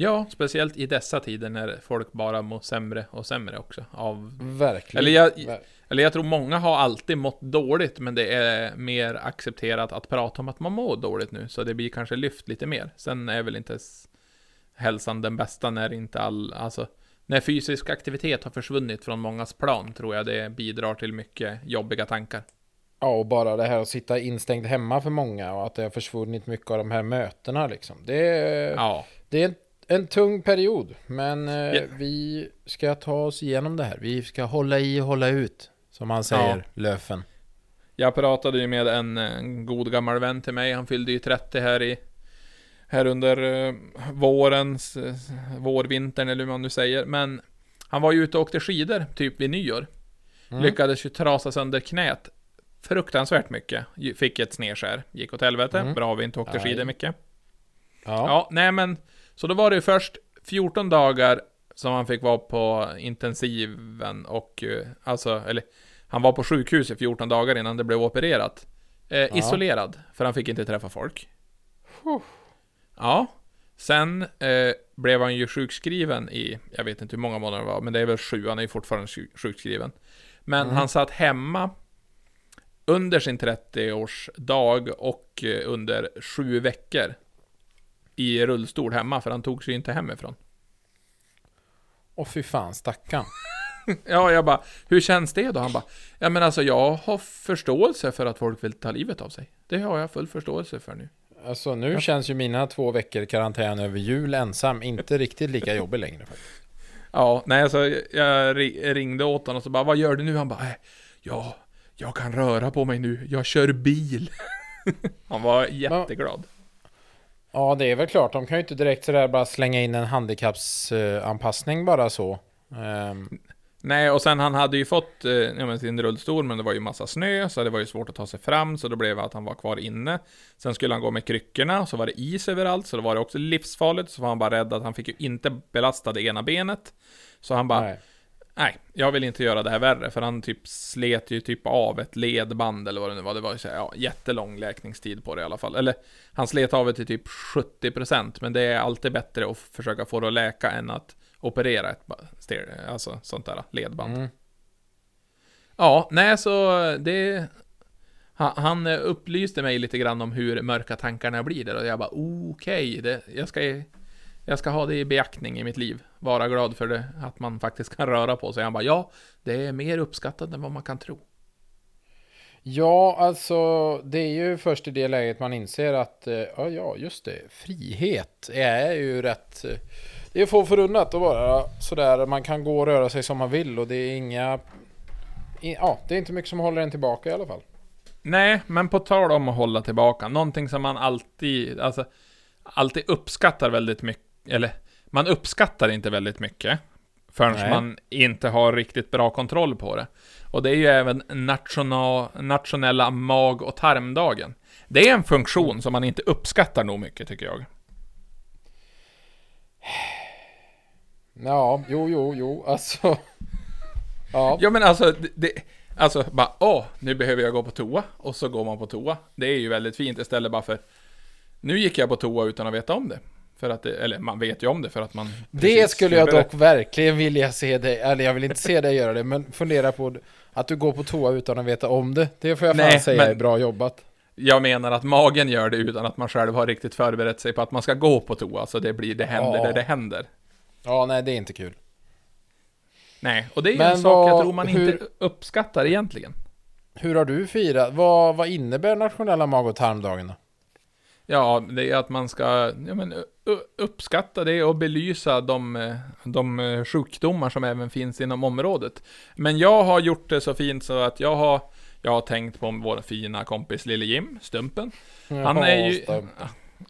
[SPEAKER 1] Ja, speciellt i dessa tider när folk bara mår sämre och sämre också. Av...
[SPEAKER 2] Verkligen.
[SPEAKER 1] Eller jag-
[SPEAKER 2] Ver-
[SPEAKER 1] Eller jag tror många har alltid mått dåligt, men det är mer accepterat att prata om att man mår dåligt nu. Så det blir kanske lyft lite mer. Sen är väl inte hälsan den bästa när inte all... Alltså, när fysisk aktivitet har försvunnit från mångas plan tror jag det bidrar till mycket jobbiga tankar.
[SPEAKER 2] Ja, och bara det här att sitta instängd hemma för många och att det har försvunnit mycket av de här mötena liksom. Det
[SPEAKER 1] Ja,
[SPEAKER 2] det är en, tung period, men
[SPEAKER 1] Ja.
[SPEAKER 2] vi ska ta oss igenom det här. Vi ska hålla i och hålla ut, som han säger,
[SPEAKER 1] Ja.
[SPEAKER 2] Löfen.
[SPEAKER 1] Jag pratade ju med en, en god gammal vän till mig, han fyllde ju 30 här i här under uh, vårens, uh, vårvintern eller hur man nu säger, men han var ju ute och åkte skidor, typ vid nyår.
[SPEAKER 2] Mm.
[SPEAKER 1] Lyckades ju trasa sönder knät fruktansvärt mycket. Fick ett snedskär, gick åt helvete,
[SPEAKER 2] Mm.
[SPEAKER 1] bra vi inte åkte
[SPEAKER 2] Aj.
[SPEAKER 1] skidor mycket.
[SPEAKER 2] Ja.
[SPEAKER 1] Ja, nej men, så då var det ju först 14 dagar som han fick vara på intensiven och, eh, alltså, eller, han var på sjukhus i 14 dagar innan det blev opererat. Eh, Isolerad, för han fick inte träffa folk. Ja. Sen eh, blev han ju sjukskriven i, jag vet inte hur många månader det var, men det är väl sju, han är ju fortfarande sjuk- sjukskriven. Men han satt hemma under sin 30-årsdag och eh, under sju veckor i rullstol hemma, för han tog sig inte hemifrån.
[SPEAKER 2] Och fy fan, stackarn. [LAUGHS]
[SPEAKER 1] Ja, jag bara, hur känns det då? Han bara, ja men alltså jag har förståelse för att folk vill ta livet av sig. Det har jag full förståelse för nu.
[SPEAKER 2] Alltså nu känns ju mina två veckor karantän över jul ensam inte riktigt lika jobbig längre. faktiskt.
[SPEAKER 1] Ja, nej alltså jag ri- ringde åt honom och så bara, vad gör du nu? Han bara, äh, ja, jag kan röra på mig nu, jag kör bil. [LAUGHS] Han var jätteglad.
[SPEAKER 2] Ja, det är väl klart. De kan ju inte direkt sådär bara slänga in en handikappsanpassning bara så. Ehm,
[SPEAKER 1] Nej, och sen han hade ju fått eh, sin rullstol, men det var ju massa snö, så det var ju svårt att ta sig fram, så då blev det att han var kvar inne. Sen skulle han gå med kryckorna, så var det is överallt, så då var det också livsfarligt, så var han bara rädd att han fick ju inte belasta det ena benet. Så han bara,
[SPEAKER 2] nej.
[SPEAKER 1] Nej, jag vill inte göra det här värre, för han typ slet ju typ av ett ledband eller vad det nu var. Det var ju så här, ja, jättelång läkningstid på det i alla fall. Eller, han slet av det till typ 70%, men det är alltid bättre att försöka få det att läka än att operera ett alltså, sånt där ledband.
[SPEAKER 2] Mm.
[SPEAKER 1] Ja, nej så det... Han, han upplyste mig lite grann om hur mörka tankarna blir där och jag bara okej, det jag, ska, jag ska ha det i beaktning i mitt liv. Vara glad för det, att man faktiskt kan röra på sig. Han bara ja, det är mer uppskattat än vad man kan tro.
[SPEAKER 2] Ja, alltså det är ju först i det läget man inser att eh, ja, ja, just det, frihet är ju rätt. eh, Det är få förunnat att vara sådär. Man kan gå och röra sig som man vill och det är inga. Ja, det är inte mycket som håller en tillbaka i alla fall.
[SPEAKER 1] Nej, men på tal om att hålla tillbaka, någonting som man alltid, alltså, alltid uppskattar väldigt mycket, eller man uppskattar inte väldigt mycket förrän
[SPEAKER 2] Nej.
[SPEAKER 1] man inte har riktigt bra kontroll på det. Och det är ju även nationa, nationella mag- och tarmdagen. Det är en funktion som man inte uppskattar nog mycket tycker jag.
[SPEAKER 2] Ja, jo, jo, jo, alltså. [LAUGHS] Ja,
[SPEAKER 1] Ja men alltså, det, alltså bara åh, nu behöver jag gå på toa, och så går man på toa. Det är ju väldigt fint istället bara för, nu gick jag på toa utan att veta om det. För att det, eller man vet ju om det för att man...
[SPEAKER 2] det skulle jag dock verkligen vilja se dig, eller jag vill inte se dig göra det, men fundera på att du går på toa utan att veta om det. Det får jag fan
[SPEAKER 1] Nej,
[SPEAKER 2] säga
[SPEAKER 1] men-
[SPEAKER 2] är bra jobbat.
[SPEAKER 1] Jag menar att magen gör det utan att man själv har riktigt förberett sig på att man ska gå på toa, så det blir, det händer
[SPEAKER 2] Ja.
[SPEAKER 1] där det händer.
[SPEAKER 2] Ja, nej, det är inte kul.
[SPEAKER 1] Nej, och det är ju
[SPEAKER 2] Men
[SPEAKER 1] en sak jag tror man
[SPEAKER 2] hur-
[SPEAKER 1] inte uppskattar egentligen.
[SPEAKER 2] Hur har du firat? Vad, vad innebär nationella mag och tarmdagen då?
[SPEAKER 1] Ja, det är att man ska ja, men, uppskatta det och belysa de, de eh, sjukdomar som även finns inom området. Men jag har gjort det så fint så att jag har, jag har tänkt på vår fina kompis Lille Jim, Stumpen. Han är ju...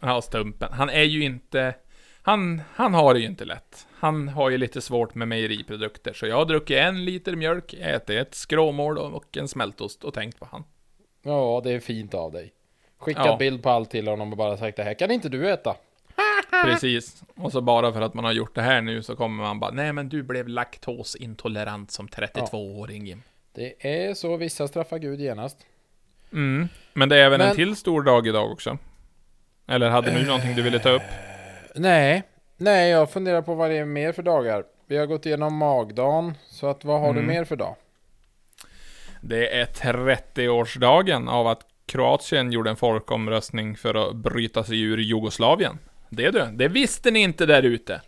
[SPEAKER 1] Ja, Stumpen. Han är ju inte... Han, han har det ju inte lätt. Han har ju lite svårt med mejeriprodukter, så jag har druckit en liter mjölk, ätit ett skråmål och en smältost och tänkt på han.
[SPEAKER 2] Ja, det är fint av dig. Skickat
[SPEAKER 1] Ja.
[SPEAKER 2] bild på allt till honom och bara sagt det här kan inte du äta. [LAUGHS]
[SPEAKER 1] Precis. Och så bara för att man har gjort det här nu så kommer man bara, nej men du blev laktosintolerant som 32-åring Jim.
[SPEAKER 2] Det är så vissa straffar Gud genast.
[SPEAKER 1] Mm. Men det är även en
[SPEAKER 2] Men-
[SPEAKER 1] till stor dag idag också. Eller hade du någonting du ville ta upp?
[SPEAKER 2] Nej, Nej, jag funderar på vad det är mer för dagar. Vi har gått igenom magdagen, så att vad har
[SPEAKER 1] Mm.
[SPEAKER 2] du mer för dag?
[SPEAKER 1] Det är 30-årsdagen av att Kroatien gjorde en folkomröstning för att bryta sig ur Jugoslavien. Det du, det visste ni inte där ute.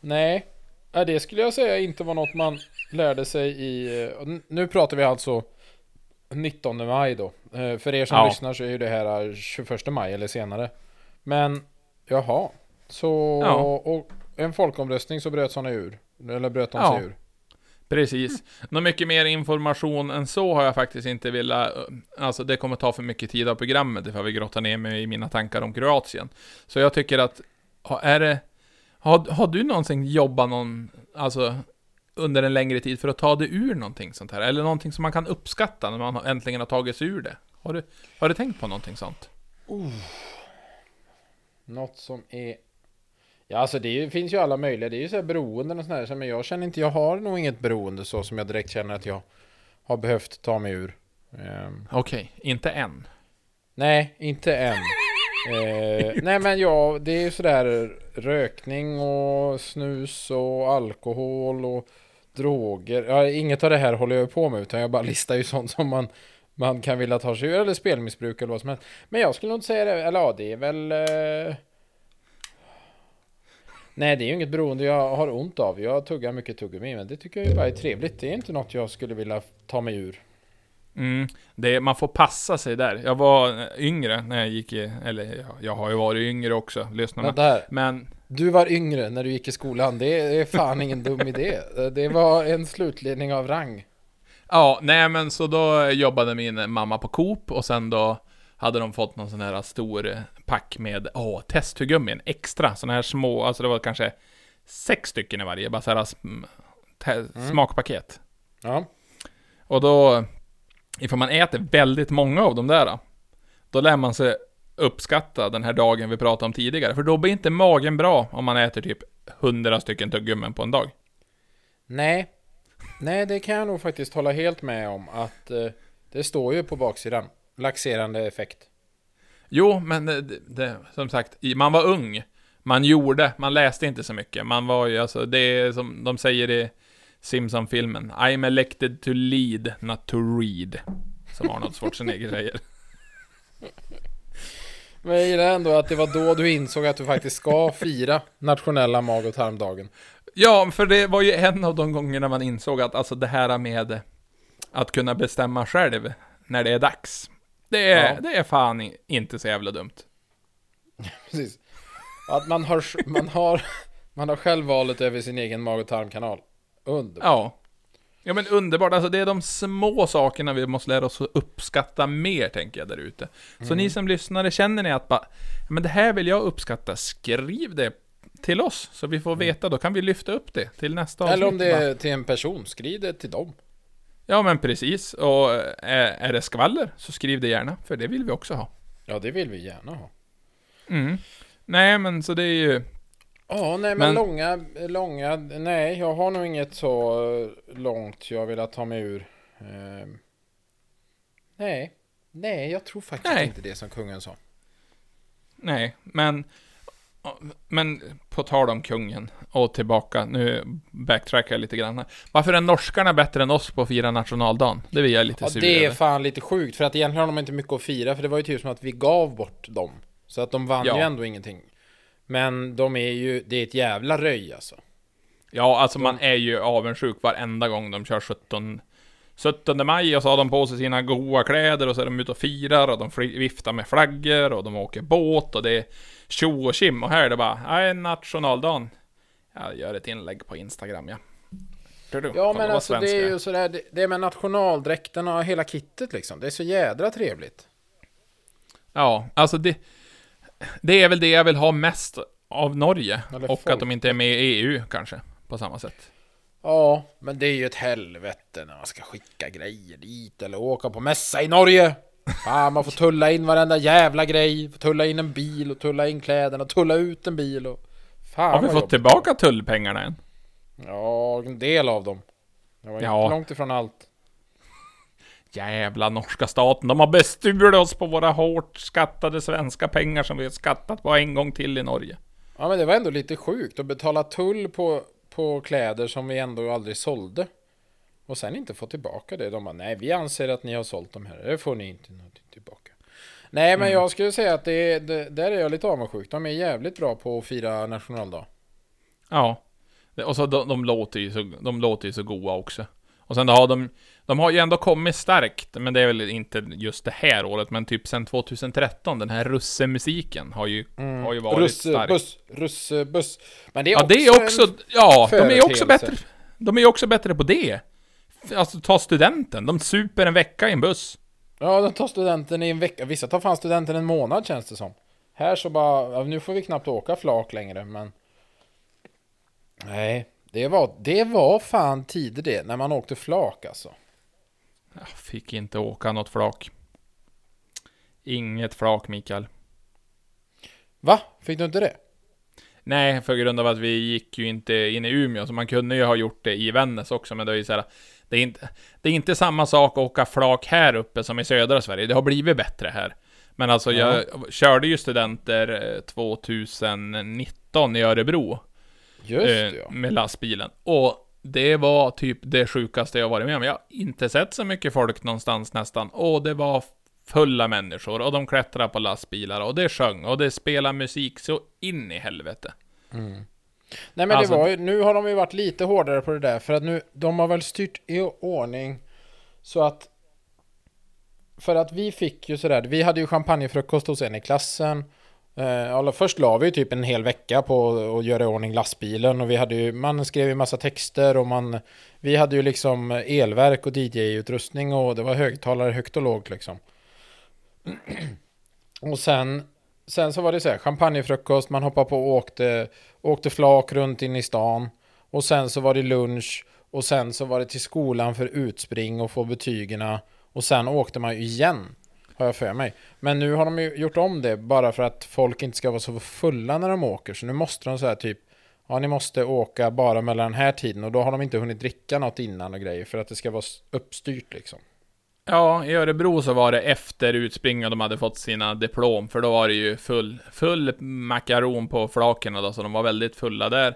[SPEAKER 2] Nej, ja, det skulle jag säga inte var något man lärde sig i... eh, Nu pratar vi alltså 19 maj då. Eh, För er som
[SPEAKER 1] Ja.
[SPEAKER 2] lyssnar så är ju det här 21 maj eller senare. Men, jaha. Så,
[SPEAKER 1] Ja.
[SPEAKER 2] och en folkomröstning så bröt såna ur. Eller bröt de sig ur.
[SPEAKER 1] Precis. Något mycket mer information än så har jag faktiskt inte velat... Alltså det kommer ta för mycket tid av programmet ifall vi grottar ner mig i mina tankar om Kroatien. Så jag tycker att, är det... Har, har du någonsin jobbat någon, alltså under en längre tid för att ta dig ur någonting sånt här? Eller någonting som man kan uppskatta när man äntligen har tagit sig ur det? Har du, har du tänkt på någonting sånt?
[SPEAKER 2] Något som är... Ja, alltså det ju- finns ju alla möjliga. Det är ju så här beroenden och sådär. Men jag känner inte, jag har nog inget beroende så som jag direkt känner att jag har behövt ta mig ur. Ehm,
[SPEAKER 1] Okej, inte än.
[SPEAKER 2] nej, inte än. Eh, nej men ja, det är ju sådär rökning och snus och alkohol och droger. Ja, inget av det här håller jag på med utan jag bara [LAUGHS] listar ju sånt som man, man kan vilja ta sig ur. Eller spelmissbruk eller vad som helst. Men jag skulle nog inte säga det. Eller ja, det är väl... Eh, Nej, det är ju inget beroende jag har ont av. Jag tuggar mycket tuggummi, men det tycker jag ju bara är trevligt. Det är inte något jag skulle vilja ta mig ur.
[SPEAKER 1] Mm, det, man får passa sig där. Jag var yngre när jag gick i, eller ja, jag har ju varit yngre också, lyssnarna.
[SPEAKER 2] Vänta här.
[SPEAKER 1] Men
[SPEAKER 2] Du var yngre när du gick i skolan. Det är fan ingen dum idé. Det var en slutledning av rang.
[SPEAKER 1] Ja, nej men så då jobbade min mamma på Coop och sen då hade de fått någon sån här stor pack med, åh, testtuggummin, extra, såna här små, alltså det var kanske sex stycken i varje, bara så här te- smakpaket.
[SPEAKER 2] Ja.
[SPEAKER 1] Och då, ifall man äter väldigt många av de där, då lär man sig uppskatta den här dagen vi pratade om tidigare, för då blir inte magen bra om man äter typ hundra stycken tuggummin på en dag.
[SPEAKER 2] Nej. Nej, det kan jag nog faktiskt hålla helt med om att eh, det står ju på baksidan. Laxerande effekt.
[SPEAKER 1] Jo, men det, det, som sagt, man var ung. Man gjorde, man läste inte så mycket. Man var ju alltså, det är som de säger i Simpson-filmen. I'm elected to lead, not to read. Som Arnold Schwarzenegger [LAUGHS] säger.
[SPEAKER 2] Men jag gillar ändå att det var då du insåg att du faktiskt ska fira nationella mag och tarmdagen.
[SPEAKER 1] Ja, för det var ju en av de gångerna man insåg att alltså det här med att kunna bestämma själv när det är dags. Det är,
[SPEAKER 2] Ja.
[SPEAKER 1] det är fan inte så jävla dumt. [LAUGHS]
[SPEAKER 2] Precis. Att man har, man har, man har själv valet över sin egen mag och tarmkanal. Underbart.
[SPEAKER 1] Ja. Ja men underbart, alltså det är de små sakerna vi måste lära oss att uppskatta mer, tänker jag där ute. Så ni som lyssnare, känner ni att bara, men det här vill jag uppskatta, skriv det till oss, så vi får veta, då kan vi lyfta upp det till nästa
[SPEAKER 2] Eller om
[SPEAKER 1] avsnitt,
[SPEAKER 2] det är till en person, skriv det till dem.
[SPEAKER 1] Ja men precis, och eh, är det skvaller, så skriv det gärna, för det vill vi också ha.
[SPEAKER 2] Ja, det vill vi gärna ha.
[SPEAKER 1] Mm. Nej men så det är ju,
[SPEAKER 2] Ja, nej men,
[SPEAKER 1] Men-
[SPEAKER 2] långa, långa, nej jag har nog inget så långt jag vill ta mig ur. Ehm, nej, nej jag tror faktiskt
[SPEAKER 1] Nej.
[SPEAKER 2] inte det som kungen sa.
[SPEAKER 1] nej, men men på tal om kungen och tillbaka, nu backtrackar jag lite grann här. Varför är norskarna bättre än oss på att fira nationaldagen? Det vill jag lite
[SPEAKER 2] Ja,
[SPEAKER 1] sur
[SPEAKER 2] det är
[SPEAKER 1] över.
[SPEAKER 2] fan lite sjukt för att egentligen har de inte mycket att fira för det var ju typ som att vi gav bort dem. Så att de vann
[SPEAKER 1] Ja.
[SPEAKER 2] ju ändå ingenting. Men de är ju, det är ett jävla röj alltså.
[SPEAKER 1] Ja, alltså man är ju avundsjuk varenda gång de kör 17 17 maj och så har de på sig sina goa kläder och så är de ute och firar och de viftar med flaggor och de åker båt och det är tjo och kim och här är det bara, nej, nationaldagen. Jag gör ett inlägg på Instagram, ja. Du,
[SPEAKER 2] Ja men alltså det
[SPEAKER 1] svensk jag
[SPEAKER 2] är ju sådär, det, det är med nationaldräkterna och hela kittet liksom. Det är så jädra trevligt.
[SPEAKER 1] Ja, alltså det... Det är väl det jag vill ha mest av Norge.
[SPEAKER 2] Eller
[SPEAKER 1] och
[SPEAKER 2] folk.
[SPEAKER 1] att de inte är med i EU kanske, på samma sätt.
[SPEAKER 2] Ja, men det är ju ett helvete när man ska skicka grejer dit eller åka på mässa i Norge. Fan, man får tulla in varenda jävla grej, får tulla in en bil och tulla in kläderna, tulla ut en bil och... Fan
[SPEAKER 1] Har vi fått tillbaka tullpengarna än?
[SPEAKER 2] Ja, en del av dem. Det var
[SPEAKER 1] Ja.
[SPEAKER 2] inte långt ifrån allt.
[SPEAKER 1] Jävla norska staten, de har bestulit oss på våra hårt skattade svenska pengar som vi har skattat på en gång till i Norge.
[SPEAKER 2] Ja men det var ändå lite sjukt att betala tull på, på kläder som vi ändå aldrig sålde. Och sen inte få tillbaka det. De bara, nej vi anser att ni har sålt de här. Det får ni inte någonting tillbaka. Nej men jag skulle säga att det, det, där är jag lite avundsjuk. De är jävligt bra på att fira nationaldag.
[SPEAKER 1] Ja. Och så de, de, låter ju så, de låter ju så goa också. Och sen har de, de har ju ändå kommit starkt, men det är väl inte just det här året, men typ sen 2013, den här russemusiken har ju, har ju varit stark.
[SPEAKER 2] Russebuss, russebuss. Men det är
[SPEAKER 1] Ja, det är också, ja, de är också bättre, de är ju också bättre på det. Alltså ta studenten, de super en vecka i en buss.
[SPEAKER 2] Ja, de tar studenten i en vecka. Vissa tar fan studenten en månad känns det som. Här så bara, nu får vi knappt åka flak längre, men... Nej, det var, det var fan tider det, när man åkte flak alltså.
[SPEAKER 1] Jag fick inte åka något flak. Inget flak, Mikael.
[SPEAKER 2] Va? Fick du inte det?
[SPEAKER 1] Nej, för grund av att vi gick ju inte in i Umeå, så man kunde ju ha gjort det i Vännäs också, men det är ju så här, det är inte, det är inte samma sak att åka flak här uppe som i södra Sverige. Det har blivit bättre här. Men alltså, jag körde ju studenter eh, 2019 i Örebro.
[SPEAKER 2] Just
[SPEAKER 1] eh,
[SPEAKER 2] det, ja.
[SPEAKER 1] med lastbilen. Och det var typ det sjukaste jag varit med om. Jag har inte sett så mycket folk någonstans nästan. Och det var fulla människor och de klättrade på lastbilar och det sjöng och det spelade musik så in i helvete.
[SPEAKER 2] Nej men
[SPEAKER 1] Alltså-
[SPEAKER 2] det var ju, nu har de ju varit lite hårdare på det där, för att nu, de har väl styrt i ordning så att för att vi fick ju sådär, vi hade ju champagnefrukost hos en i klassen. Alltså först la vi ju typ en hel vecka på att göra i ordning lastbilen och vi hade ju, man skrev ju massa texter och man, vi hade ju liksom elverk och DJ-utrustning och det var högtalare högt och lågt liksom. [CLEARS THROAT] Och sen, sen så var det så här, champagnefrukost, man hoppade på och åkte, åkte flak runt in i stan. Och sen så var det lunch och sen så var det till skolan för utspring och få betygerna. Och sen åkte man ju igen, har jag för mig. Men nu har de ju gjort om det bara för att folk inte ska vara så fulla när de åker. Så nu måste de säga typ, ja ni måste åka bara mellan den här tiden. Och då har de inte hunnit dricka något innan och grejer för att det ska vara uppstyrt liksom.
[SPEAKER 1] Ja, i Örebro så var det efter utspring och de hade fått sina diplom, för då var det ju full, full makaron på flaken då, så de var väldigt fulla där.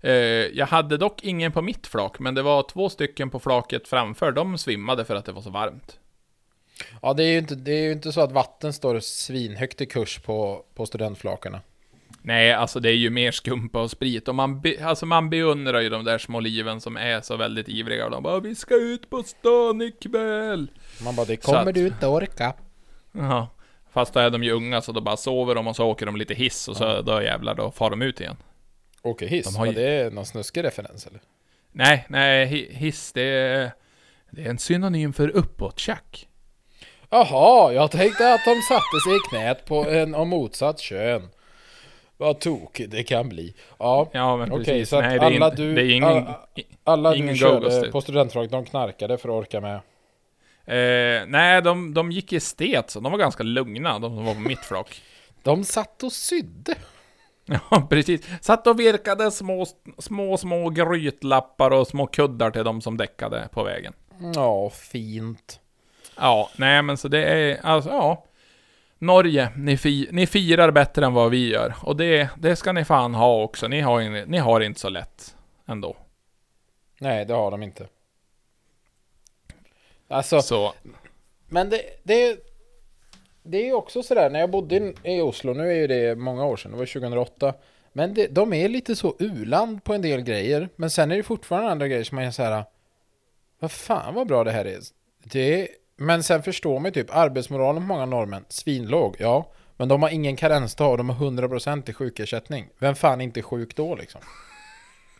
[SPEAKER 1] Eh, jag hade dock ingen på mitt flak, men det var två stycken på flaket framför, de svimmade för att det var så varmt.
[SPEAKER 2] Ja, det är ju inte, det är inte så att vatten står svinhögt i kurs på, på studentflakarna.
[SPEAKER 1] Nej, alltså det är ju mer skumpa och sprit, och man, be, alltså man beundrar ju de där små liven som är så väldigt ivriga, och de bara 'Vi ska ut på stan ikväll'
[SPEAKER 2] Man bara, det kommer
[SPEAKER 1] att-
[SPEAKER 2] du inte orka.
[SPEAKER 1] Jaha. Fast då är de ju unga, så då bara sover de och så åker de lite hiss, och så då jävlar, då far de ut igen.
[SPEAKER 2] Åker hiss?
[SPEAKER 1] De har ju-
[SPEAKER 2] det någon snuskig referens eller?
[SPEAKER 1] Nej, nej, hi- hiss det är, det är en synonym för uppåt-tjack.
[SPEAKER 2] Jaha, jag tänkte att de satte sig i knät på en av motsatt kön. Vad tokigt det kan bli. Ja,
[SPEAKER 1] Ja, men
[SPEAKER 2] Okej,
[SPEAKER 1] precis.
[SPEAKER 2] så att
[SPEAKER 1] nej, det
[SPEAKER 2] alla du-
[SPEAKER 1] det är ingen...
[SPEAKER 2] alla- alla
[SPEAKER 1] Ingen
[SPEAKER 2] du körde
[SPEAKER 1] det.
[SPEAKER 2] på studentflak, de knarkade för att orka med.
[SPEAKER 1] eh, nej, de, de gick i estet, så de var ganska lugna, de som var på mitt flak. [LAUGHS]
[SPEAKER 2] De satt och sydde. [LAUGHS]
[SPEAKER 1] Ja, precis. Satt och virkade små, små, små grytlappar och små kuddar till de som däckade på vägen.
[SPEAKER 2] Ja, fint.
[SPEAKER 1] Ja, nej men så det är, alltså ja. Norge, ni, fi, ni firar bättre än vad vi gör. Och det, det ska ni fan ha också. Ni har, in- ni har inte så lätt ändå.
[SPEAKER 2] Nej, det har de inte. Alltså,
[SPEAKER 1] Så,
[SPEAKER 2] Men det, det, det är ju också sådär, när jag bodde i, i Oslo, nu är ju det många år sedan, det var 2008. Men det, de är lite så uland på en del grejer, men sen är det fortfarande andra grejer som man är såhär, vad fan vad bra det här är. Det, men sen förstår man ju typ, arbetsmoralen på många norrmän, svinlåg, ja. Men de har ingen karensdag och de har 100% i sjukersättning. Vem fan är inte sjuk då liksom?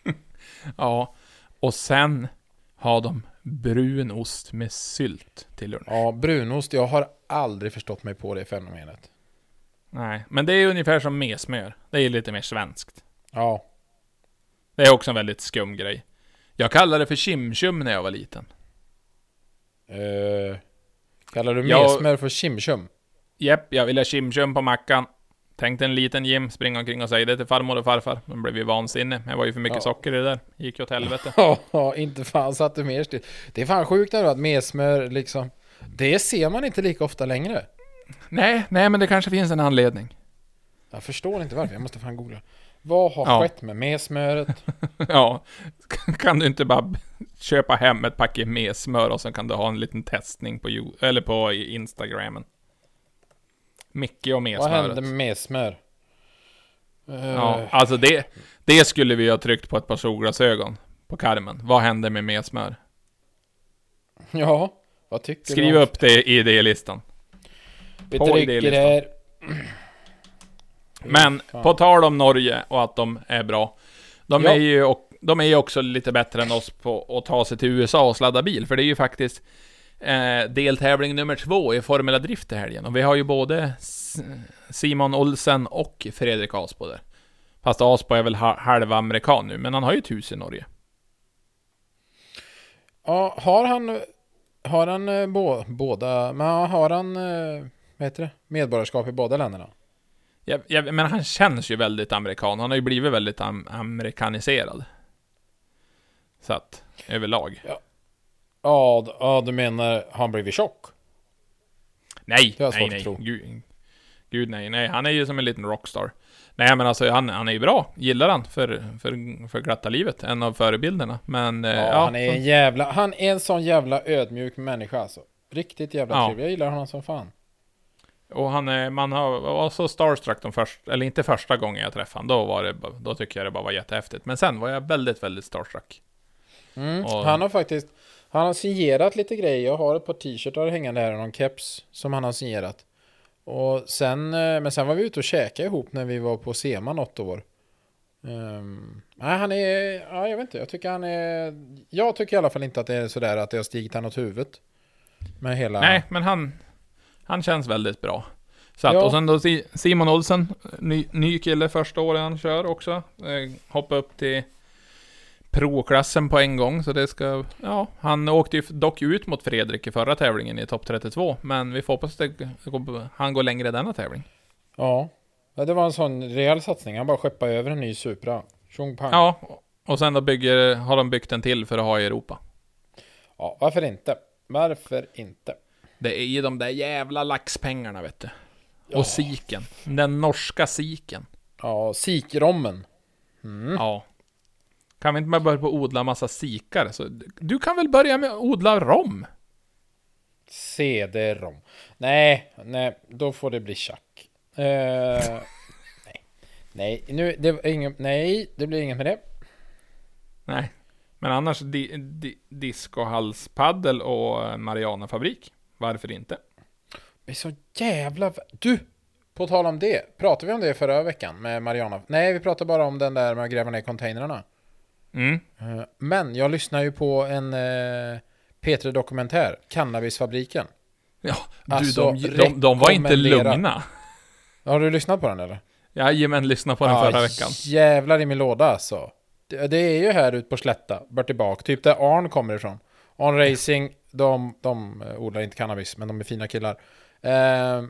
[SPEAKER 2] [LAUGHS]
[SPEAKER 1] ja. Och sen har de brun ost med sylt till lunch.
[SPEAKER 2] Ja, brunost, jag har aldrig förstått mig på det fenomenet.
[SPEAKER 1] Nej, men det är ungefär som mesmör. Det är lite mer svenskt.
[SPEAKER 2] Ja,
[SPEAKER 1] Det är också en väldigt skum grej. Jag kallade det för chimchum när jag var liten.
[SPEAKER 2] eh, kallar du
[SPEAKER 1] Jag-
[SPEAKER 2] mesmer för chimchum?
[SPEAKER 1] Jepp, jag ville ha chimchum på mackan. Tänkte en liten Jim springa omkring och säga det till farmor och farfar. De blev ju vansinne. Det var ju för mycket
[SPEAKER 2] Ja.
[SPEAKER 1] socker i det där. Gick ju åt helvete. [LAUGHS]
[SPEAKER 2] Ja, inte fan satt du mer still. Det är fan sjukt ändå att mesmör liksom... Det ser man inte lika ofta längre.
[SPEAKER 1] nej, nej men det kanske finns en anledning.
[SPEAKER 2] Jag förstår inte varför, jag måste fan googla. Vad har
[SPEAKER 1] Ja.
[SPEAKER 2] skett med mesmöret? [LAUGHS]
[SPEAKER 1] Ja, kan du inte bara köpa hem ett paket med smör och sen kan du ha en liten testning på, You- eller på Instagramen. Micke och med
[SPEAKER 2] Vad hände med mesmör? Eh,
[SPEAKER 1] Ja, alltså det, det skulle vi ha tryckt på ett par solglasögon på karmen. Vad hände med med smör? [LAUGHS]
[SPEAKER 2] ja, vad tycker
[SPEAKER 1] Skriv
[SPEAKER 2] du? om-
[SPEAKER 1] upp det i idélistan.
[SPEAKER 2] Vi
[SPEAKER 1] på
[SPEAKER 2] dricker
[SPEAKER 1] idélistan.
[SPEAKER 2] här.
[SPEAKER 1] Men
[SPEAKER 2] Fan.
[SPEAKER 1] på tal om Norge och att de är bra. De
[SPEAKER 2] Ja.
[SPEAKER 1] är ju och, de är ju också lite bättre än oss på att ta sig till USA och sladda bil. För det är ju faktiskt eh, deltävling nummer två i Formula Drift i helgen. Och vi har ju både Simon Olsen och Fredrik Asbo där. Fast Asbo är väl ha, halva amerikan nu, men han har ju ett hus i Norge.
[SPEAKER 2] Ja, har han... Har han eh, bå, båda... Men har han... eh, Vad heter det? Medborgarskap i båda länderna?
[SPEAKER 1] Jag, jag, men han känns ju väldigt amerikan. Han har ju blivit väldigt am, amerikaniserad. Så att, överlag.
[SPEAKER 2] Ja, d- ja, du menar har han blivit tjock?
[SPEAKER 1] Nej,
[SPEAKER 2] Det har jag
[SPEAKER 1] nej,
[SPEAKER 2] svårt
[SPEAKER 1] nej.
[SPEAKER 2] att tro.
[SPEAKER 1] Gud, gud nej, nej. Han är ju som en liten rockstar. Nej men alltså han, han är ju bra. Gillar han för, för, för glatta livet. En av förebilderna. Men eh,
[SPEAKER 2] Ja,
[SPEAKER 1] ja,
[SPEAKER 2] han är en jävla... Han är en sån jävla ödmjuk människa alltså. Riktigt jävla
[SPEAKER 1] Ja.
[SPEAKER 2] trevlig. Jag gillar honom som fan.
[SPEAKER 1] Och han är, man har, var så starstruck de första, eller inte första gången jag träffade honom. Då var det, då tycker jag det bara var jättehäftigt. Men sen var jag väldigt, väldigt starstruck.
[SPEAKER 2] Mm.
[SPEAKER 1] Och-
[SPEAKER 2] Han har faktiskt... Han har signerat lite grejer. Jag har ett par t-shirtar hängande här och någon keps som han har signerat. Och sen... eh, Men sen var vi ute och käkade ihop när vi var på SEMA något år. Um, nej, han är... Ja, jag vet inte. Jag tycker han är... Jag tycker i alla fall inte att det är sådär att det har stigit han åt huvudet. Med hela...
[SPEAKER 1] Nej, men han, han känns väldigt bra. Så att,
[SPEAKER 2] Ja.
[SPEAKER 1] och sen då Si- Simon Olsen, ny, ny kille första året han kör också. Eh, hoppa upp till Pro-klassen på en gång, så det ska... Ja, han åkte ju dock ut mot Fredrik i förra tävlingen i topp 32, men vi får hoppas att går- han går längre i denna tävling.
[SPEAKER 2] Ja. ja. Det var en sån rejäl satsning. Han bara skeppade över en ny Supra. Tjong pang.
[SPEAKER 1] Ja, och sen då bygger, har de byggt en till för att ha i Europa.
[SPEAKER 2] ja. Varför inte? Varför inte?
[SPEAKER 1] Det är ju de där jävla laxpengarna vet du.
[SPEAKER 2] Ja.
[SPEAKER 1] Och siken. Den norska siken.
[SPEAKER 2] Ja, sikrommen. Mm.
[SPEAKER 1] Ja. Kan vi inte bara börja på att odla massa sikar? Så, du kan väl börja med att odla rom?
[SPEAKER 2] CD-ROM. Nej, nej, då får det bli tjack. Eh, nej, nej, nu, det var ingen, nej, det blir inget med det.
[SPEAKER 1] Nej. Men annars di, di, discohalspaddel och en Marianafabrik. Varför inte?
[SPEAKER 2] Det är så jävla... Du! På tal om det, pratade vi om det förra veckan med Mariana? Nej, vi pratade bara om den där med att gräva ner containrarna.
[SPEAKER 1] Mm.
[SPEAKER 2] Eh, Men jag lyssnar ju på en eh, P3 Dokumentär, Cannabisfabriken.
[SPEAKER 1] Ja, du,
[SPEAKER 2] Alltså,
[SPEAKER 1] de, de, de var inte lugna.
[SPEAKER 2] Har du lyssnat på den eller?
[SPEAKER 1] Jajamän, lyssna på den
[SPEAKER 2] Ja,
[SPEAKER 1] förra veckan.
[SPEAKER 2] Jävlar i min låda alltså. Det, det är ju här ute på Slätta, bort tillbaka, typ där Arn kommer ifrån. Arn [LAUGHS] Racing, de, de eh, odlar inte cannabis, men de är fina killar. Eh,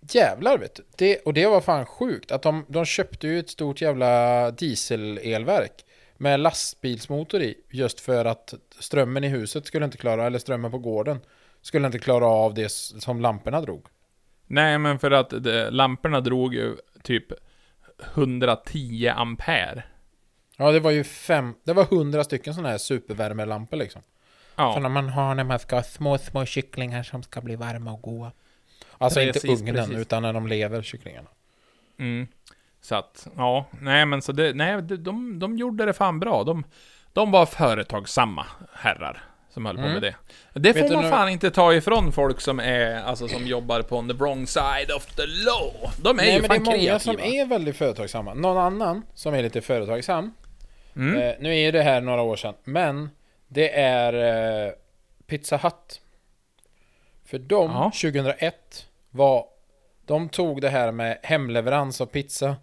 [SPEAKER 2] jävlar vet du. Det, och det var fan sjukt, att de, de köpte ju ett stort jävla dieselelverk med lastbilsmotor i, just för att strömmen i huset skulle inte klara, eller strömmen på gården, skulle inte klara av det som lamporna drog.
[SPEAKER 1] Nej, men för att det, lamporna drog ju typ 110 ampere.
[SPEAKER 2] Ja, det var ju fem, det var hundra stycken sådana här supervärmelampor liksom.
[SPEAKER 1] Ja.
[SPEAKER 2] När man har när man ska ha små, små kycklingar som ska bli varma och goda. Alltså
[SPEAKER 1] Precis,
[SPEAKER 2] inte ugnen,
[SPEAKER 1] precis.
[SPEAKER 2] utan när de lever, kycklingarna.
[SPEAKER 1] Mm. Så att, ja, nej men så det, nej, de, de, de gjorde det fan bra. De, de var företagsamma herrar som höll på
[SPEAKER 2] Mm.
[SPEAKER 1] med det. Det
[SPEAKER 2] Vet
[SPEAKER 1] får man
[SPEAKER 2] nu-
[SPEAKER 1] fan inte ta ifrån folk som är, alltså som jobbar på the wrong side of the law. De är
[SPEAKER 2] Nej,
[SPEAKER 1] ju
[SPEAKER 2] men det är
[SPEAKER 1] fan
[SPEAKER 2] många
[SPEAKER 1] kreativa.
[SPEAKER 2] som är väldigt företagsamma. Någon annan som är lite företagsam.
[SPEAKER 1] Mm.
[SPEAKER 2] Eh, nu är ju det här några år sedan, men det är eh, Pizza Hut. För de,
[SPEAKER 1] Ja.
[SPEAKER 2] 2001, var... De tog det här med hemleverans av pizza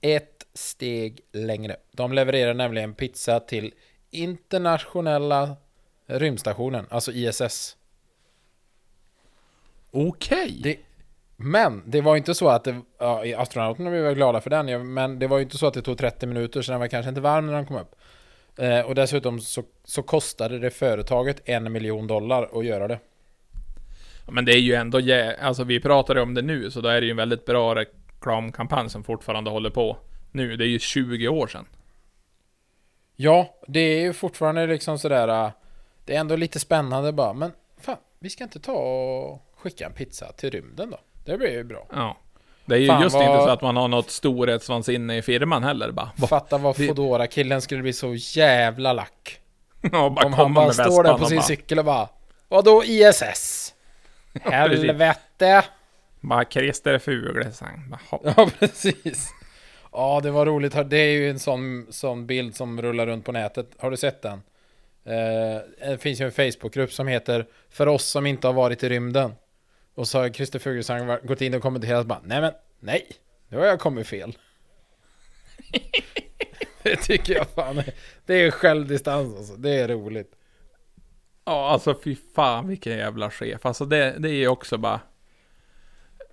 [SPEAKER 2] ett steg längre. De levererar nämligen pizza till internationella rymdstationen, alltså ISS.
[SPEAKER 1] Okej.
[SPEAKER 2] Det, men det var inte så att det, ja, astronauterna blev glada för den, men det var ju inte så att det tog 30 minuter så den var kanske inte varm när den kom upp. Eh, och dessutom så, så kostade det företaget en miljon dollar att göra det.
[SPEAKER 1] Men det är ju ändå, alltså vi pratar om det nu, så då är det ju en väldigt bra reklamkampanj som fortfarande håller på. nu. Det är ju 20 år sedan.
[SPEAKER 2] Ja, det är ju fortfarande liksom sådär... äh, Det är ändå lite spännande bara, men fan, vi ska inte ta och skicka en pizza till rymden då? Det blir ju bra.
[SPEAKER 1] Ja. Det är ju
[SPEAKER 2] Fan,
[SPEAKER 1] just
[SPEAKER 2] vad-
[SPEAKER 1] inte så att man har något storhetsvansinne i firman heller bara.
[SPEAKER 2] Fatta vad fodora killen skulle bli så jävla lack. [LAUGHS]
[SPEAKER 1] Ja, bara
[SPEAKER 2] Om han bara står där på sin
[SPEAKER 1] bara,
[SPEAKER 2] cykel och bara Vadå [LAUGHS] ISS? Helvete!
[SPEAKER 1] bara Christer Fuglesang.
[SPEAKER 2] Ja [LAUGHS] precis. Ja det var roligt. Det är ju en sån, sån bild som rullar runt på nätet. Har du sett den? Eh, det finns ju en Facebookgrupp som heter För oss som inte har varit i rymden. Och så har Christer Fuglesang gått in och kommenterat bara Nej men nej, nu har jag kommit fel. [LAUGHS] det tycker jag fan är, Det är självdistans alltså. Det är roligt.
[SPEAKER 1] Ja, alltså fy fan vilken jävla chef. Alltså det, det är ju också bara...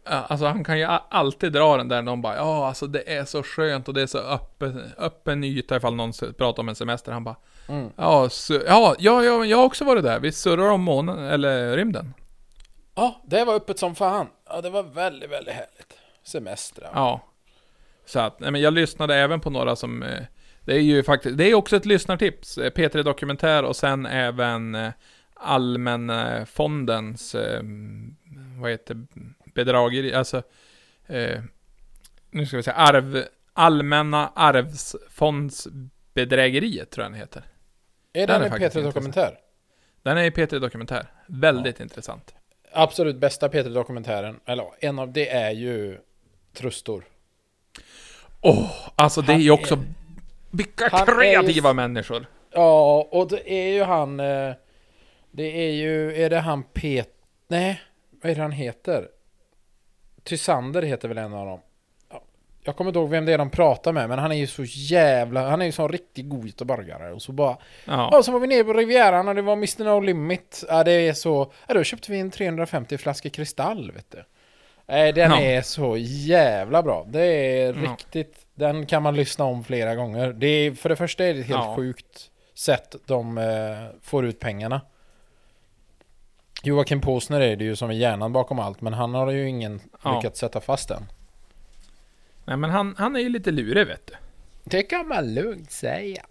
[SPEAKER 1] Alltså han kan ju alltid dra den där någon bara ja alltså det är så skönt och det är så öppen, öppen yta ifall någon pratar om en semester. Han bara
[SPEAKER 2] Mm.
[SPEAKER 1] ja, så, ja, ja, ja, jag har också varit där. Vi surrar om månen, eller rymden.
[SPEAKER 2] Ja, det var öppet som fan. Ja, det var väldigt, väldigt härligt. Semester.
[SPEAKER 1] Ja. Så att, nej men jag lyssnade även på några som... eh, Det är ju faktiskt, det är också ett lyssnartips. eh, P3 Dokumentär och sen även eh, Allmänna fondens, eh, vad heter bedrageri, alltså... Nu ska vi säga, arv... Allmänna arvsfondsbedrägeriet tror jag den heter.
[SPEAKER 2] Är
[SPEAKER 1] Den är
[SPEAKER 2] en
[SPEAKER 1] faktiskt
[SPEAKER 2] P3 Dokumentär?
[SPEAKER 1] Den är i P3 Dokumentär. Väldigt intressant.
[SPEAKER 2] Absolut bästa P3 Dokumentären, eller en av det är ju Trustor.
[SPEAKER 1] Åh, alltså det är ju
[SPEAKER 2] Han
[SPEAKER 1] också... Vilka
[SPEAKER 2] han är ju-
[SPEAKER 1] kreativa människor!
[SPEAKER 2] Ja, och det är ju han... eh, Det är ju... Är det han Pet... Nej, vad är det han heter? Tysander heter väl en av dem. Ja, Jag kommer inte ihåg vem det är de pratar med, men han är ju så jävla... Han är ju så riktigt god göteborgare. Och så bara...
[SPEAKER 1] Ja.
[SPEAKER 2] Ja, så var vi nere på Rivieran och det var Mr No Limit. Ja, det är så... Ja, då köpte vi en 350 flaskor kristall, vet du. Nej, den
[SPEAKER 1] Ja.
[SPEAKER 2] är så jävla bra. Det är
[SPEAKER 1] Ja.
[SPEAKER 2] riktigt... Den kan man lyssna om flera gånger. Det är, för det första är det ett helt
[SPEAKER 1] Ja.
[SPEAKER 2] sjukt sätt de eh, får ut pengarna. Joakim Posner är det ju som är hjärnan bakom allt, men han har ju ingen
[SPEAKER 1] Ja.
[SPEAKER 2] lyckats sätta fast än.
[SPEAKER 1] Nej men han, han är ju lite lurig vet du.
[SPEAKER 2] Det kan man lugnt säga.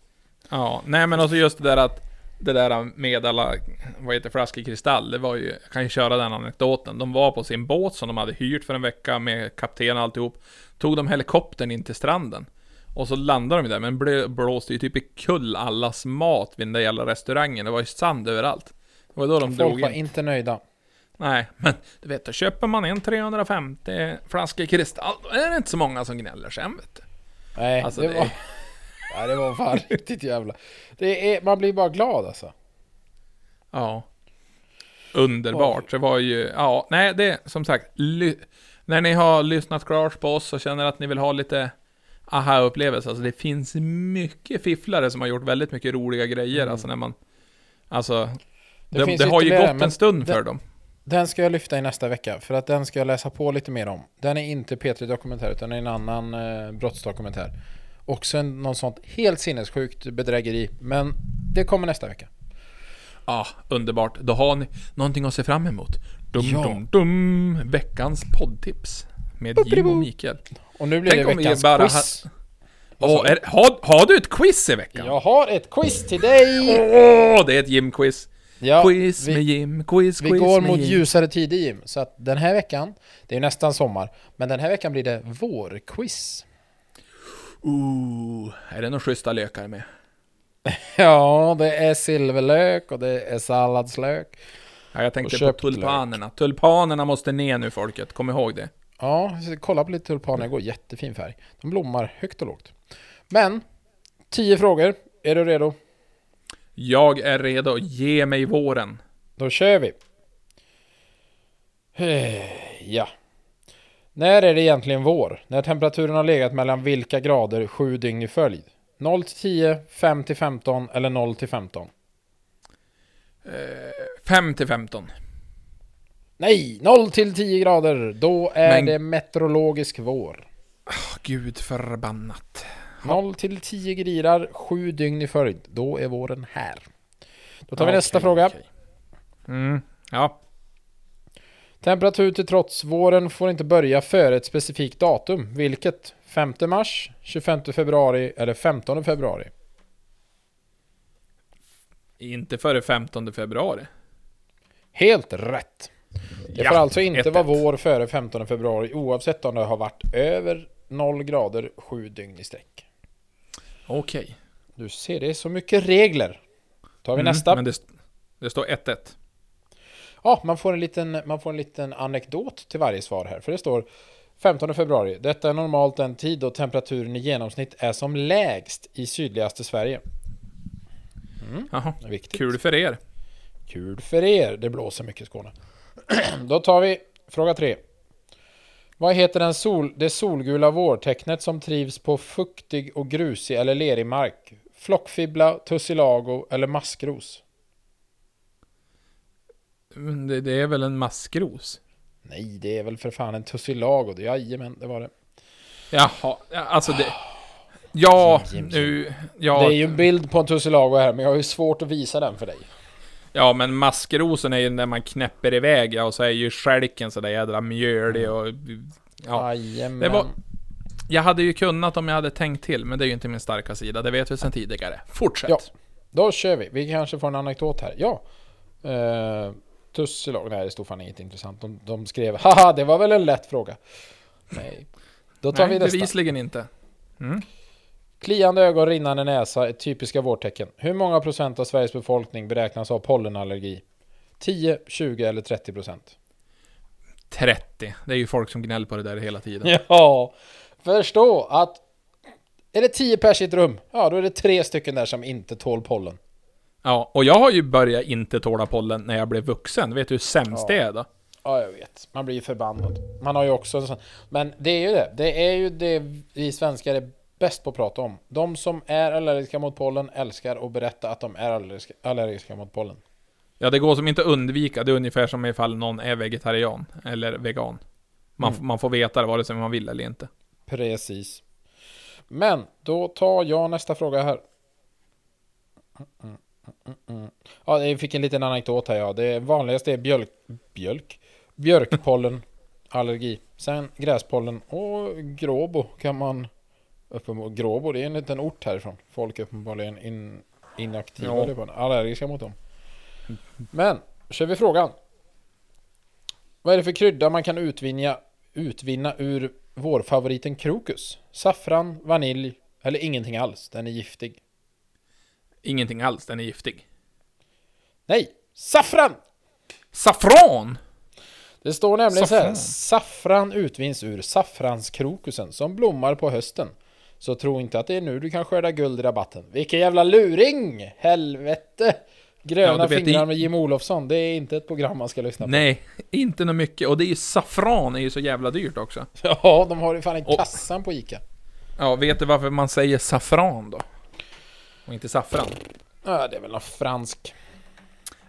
[SPEAKER 1] Ja, nej men också just det där att det där med alla, vad heter flaskor kristall, det var ju, jag kan ju köra den anekdoten. De var på sin båt som de hade hyrt för en vecka med kapten och alltihop. Tog de helikoptern in till stranden. Och så landade de där, men blö, blåste ju typ i kull allas mat vid den där jävla restaurangen. Det var ju sand överallt. Det var då de drog
[SPEAKER 2] Folk var
[SPEAKER 1] in.
[SPEAKER 2] inte nöjda.
[SPEAKER 1] Nej, men du vet, då köper man en 350 flaskor kristall, då är det inte så många som gnäller sen vet du.
[SPEAKER 2] Nej,
[SPEAKER 1] Alltså,
[SPEAKER 2] det,
[SPEAKER 1] det-
[SPEAKER 2] var... [LAUGHS] Nej, det var fan riktigt jävla... Det är... Man blir bara glad alltså.
[SPEAKER 1] Ja. Underbart. Det var ju, ja, nej det som sagt, ly- när ni har lyssnat klart på oss och känner att ni vill ha lite aha-upplevelse, alltså det finns mycket fifflare som har gjort väldigt mycket roliga grejer,
[SPEAKER 2] Mm.
[SPEAKER 1] alltså när man, alltså,
[SPEAKER 2] Det finns
[SPEAKER 1] det, har ju gått en stund
[SPEAKER 2] det-
[SPEAKER 1] för dem.
[SPEAKER 2] Den ska jag lyfta i nästa vecka, för att den ska jag läsa på lite mer om. Den är inte P3 Dokumentär, utan en annan eh, brottsdokumentär. Också en, någon sånt helt sinnessjukt bedrägeri, men det kommer nästa vecka.
[SPEAKER 1] Ja, underbart. Då har ni någonting att se fram emot. Dum,
[SPEAKER 2] Ja.
[SPEAKER 1] dum, dum. Veckans poddtips. Med Jim och Mikael.
[SPEAKER 2] Och nu blir
[SPEAKER 1] Tänk
[SPEAKER 2] det veckans
[SPEAKER 1] bara
[SPEAKER 2] quiz.
[SPEAKER 1] Åh, är, har, har du ett quiz i veckan?
[SPEAKER 2] Jag har ett quiz till dig!
[SPEAKER 1] Åh, det är ett Jim-quiz.
[SPEAKER 2] Ja,
[SPEAKER 1] quiz
[SPEAKER 2] vi,
[SPEAKER 1] med Jim, quiz,
[SPEAKER 2] vi
[SPEAKER 1] quiz
[SPEAKER 2] går
[SPEAKER 1] med
[SPEAKER 2] mot
[SPEAKER 1] Jim.
[SPEAKER 2] ljusare tider Jim, så att den här veckan, det är nästan sommar, men den här veckan blir det vårquiz.
[SPEAKER 1] Ooh, är det några schyssta lökar med? [LAUGHS]
[SPEAKER 2] Ja, det är silverlök och det är salladslök.
[SPEAKER 1] Ja, jag tänkte på tulpanerna. Tulpanerna måste ner nu folket, kom ihåg det.
[SPEAKER 2] Ja, kolla på lite tulpaner, det går jättefin färg. De blommar högt och lågt. Men, 10 frågor. Är du redo?
[SPEAKER 1] Jag är redo, ge mig våren.
[SPEAKER 2] Då kör vi! Eh, Ja. När är det egentligen vår? När temperaturen har legat mellan vilka grader sju dygn i följd? 0 till 10, 5 till 15 eller 0 till 15?
[SPEAKER 1] 5 till 15.
[SPEAKER 2] Nej! 0 till 10 grader! Då är
[SPEAKER 1] Men-
[SPEAKER 2] det meteorologisk vår.
[SPEAKER 1] Åh, Gud förbannat.
[SPEAKER 2] 0 till 10 grirar, 7 dygn i följd. Då är våren här. Då tar vi nästa
[SPEAKER 1] Okej,
[SPEAKER 2] fråga.
[SPEAKER 1] okej. Mm, ja.
[SPEAKER 2] Temperatur till trots, våren får inte börja före ett specifikt datum. Vilket? 5 mars, 25 februari eller 15 februari?
[SPEAKER 1] Inte före 15 februari.
[SPEAKER 2] Helt rätt! Det
[SPEAKER 1] Ja,
[SPEAKER 2] får alltså inte
[SPEAKER 1] 1-1.
[SPEAKER 2] vara vår före 15 februari oavsett om det har varit över 0 grader 7 dygn i sträck.
[SPEAKER 1] Okej.
[SPEAKER 2] Du ser, det är så mycket regler. Tar vi
[SPEAKER 1] Mm,
[SPEAKER 2] nästa.
[SPEAKER 1] Men det, det står 1-1.
[SPEAKER 2] Ja, man får, en liten, man får en liten anekdot till varje svar här. För det står 15 februari. Detta är normalt den tid då temperaturen i genomsnitt är som lägst i sydligaste Sverige.
[SPEAKER 1] Jaha.
[SPEAKER 2] Det är viktigt.
[SPEAKER 1] Kul för er.
[SPEAKER 2] Kul för er. Det blåser mycket i Skåne. [CLEARS THROAT] Då tar vi fråga tre. Vad heter den sol, det solgula vårtecknet som trivs på fuktig och grusig eller lerig mark? Flockfibbla, tussilago eller maskros?
[SPEAKER 1] Men Det, det är väl en maskros?
[SPEAKER 2] Nej, det är väl för fan en tussilago. Jajamän, det var det.
[SPEAKER 1] Jaha, ja, alltså det... Ja, nu... Ja,
[SPEAKER 2] Det är ju en bild på en tussilago här, men jag har ju svårt att visa den för dig.
[SPEAKER 1] Ja, men maskrosen är ju den där man knäpper iväg ja, och så är ju stjälken sådär jädra mjölig och... Ja.
[SPEAKER 2] Jajamän.
[SPEAKER 1] Det var- Jag hade ju kunnat om jag hade tänkt till, men det är ju inte min starka sida. Det vet vi sedan tidigare. Fortsätt.
[SPEAKER 2] Ja. Då kör vi. Vi kanske får en anekdot här. Ja. Uh, tussilago. Nej, det stod fan inget intressant. De, de skrev Haha, det var väl en lätt fråga. Nej. Då tar
[SPEAKER 1] Nej,
[SPEAKER 2] vi nästa.
[SPEAKER 1] bevisligen inte.
[SPEAKER 2] Kliande ögon, rinnande näsa är typiska vårtecken. Hur många procent av Sveriges befolkning beräknas ha pollenallergi? 10, 20 eller 30 procent?
[SPEAKER 1] 30. Det är ju folk som gnäller på det där hela tiden. [LAUGHS]
[SPEAKER 2] Ja, förstå att är det 10 pers i ett rum, ja då är det tre stycken där som inte tål pollen.
[SPEAKER 1] Ja, och jag har ju börjat inte tåla pollen när jag blev vuxen. Vet du hur sämst
[SPEAKER 2] Ja.
[SPEAKER 1] det är då?
[SPEAKER 2] Ja, jag vet. Man blir ju förbannad. Man har ju också en sån... Men det är ju det. Det är ju det vi svenskar är bäst på att prata om. De som är allergiska mot pollen älskar att berätta att de är allergiska, allergiska mot pollen.
[SPEAKER 1] Ja, det går som inte undvika. Det är ungefär som ifall någon är vegetarian eller vegan. Man,
[SPEAKER 2] Mm.
[SPEAKER 1] man får veta det vare sig man vill eller inte.
[SPEAKER 2] Precis. Men då tar jag nästa fråga här. Mm, mm. Ja, jag fick en liten anekdot här ja. Det vanligaste är bjölk, bjölk, björkpollen, allergi. Sen gräspollen och gråbo kan man uppenbarligen... Gråbo, det är en liten ort härifrån. Folk är uppenbarligen in, inaktiva,
[SPEAKER 1] Ja.
[SPEAKER 2] på- allergiska mot dem. Men, kör vi frågan. Vad är det för krydda man kan utvinna, utvinna ur vårfavoriten krokus? Saffran, vanilj eller ingenting alls? Den är giftig.
[SPEAKER 1] Ingenting alls, den är giftig.
[SPEAKER 2] Nej! Saffran!
[SPEAKER 1] Saffran!
[SPEAKER 2] Det står nämligen så här.
[SPEAKER 1] Saffran.
[SPEAKER 2] Saffran utvinns ur saffranskrokusen som blommar på hösten. Så tro inte att det är nu du kan skörda guld i rabatten. Vilken jävla luring! Helvete! Gröna
[SPEAKER 1] Ja,
[SPEAKER 2] fingrar
[SPEAKER 1] det-
[SPEAKER 2] med Jim Olofsson. Det är inte ett program man ska lyssna på.
[SPEAKER 1] Nej, inte något mycket. Och det är ju saffran är ju så jävla dyrt också. [LAUGHS]
[SPEAKER 2] Ja, de har ju fan i
[SPEAKER 1] Och-
[SPEAKER 2] kassan på Ica.
[SPEAKER 1] Ja, vet du varför man säger saffran då? Och inte saffran?
[SPEAKER 2] Ja, det är väl någon fransk.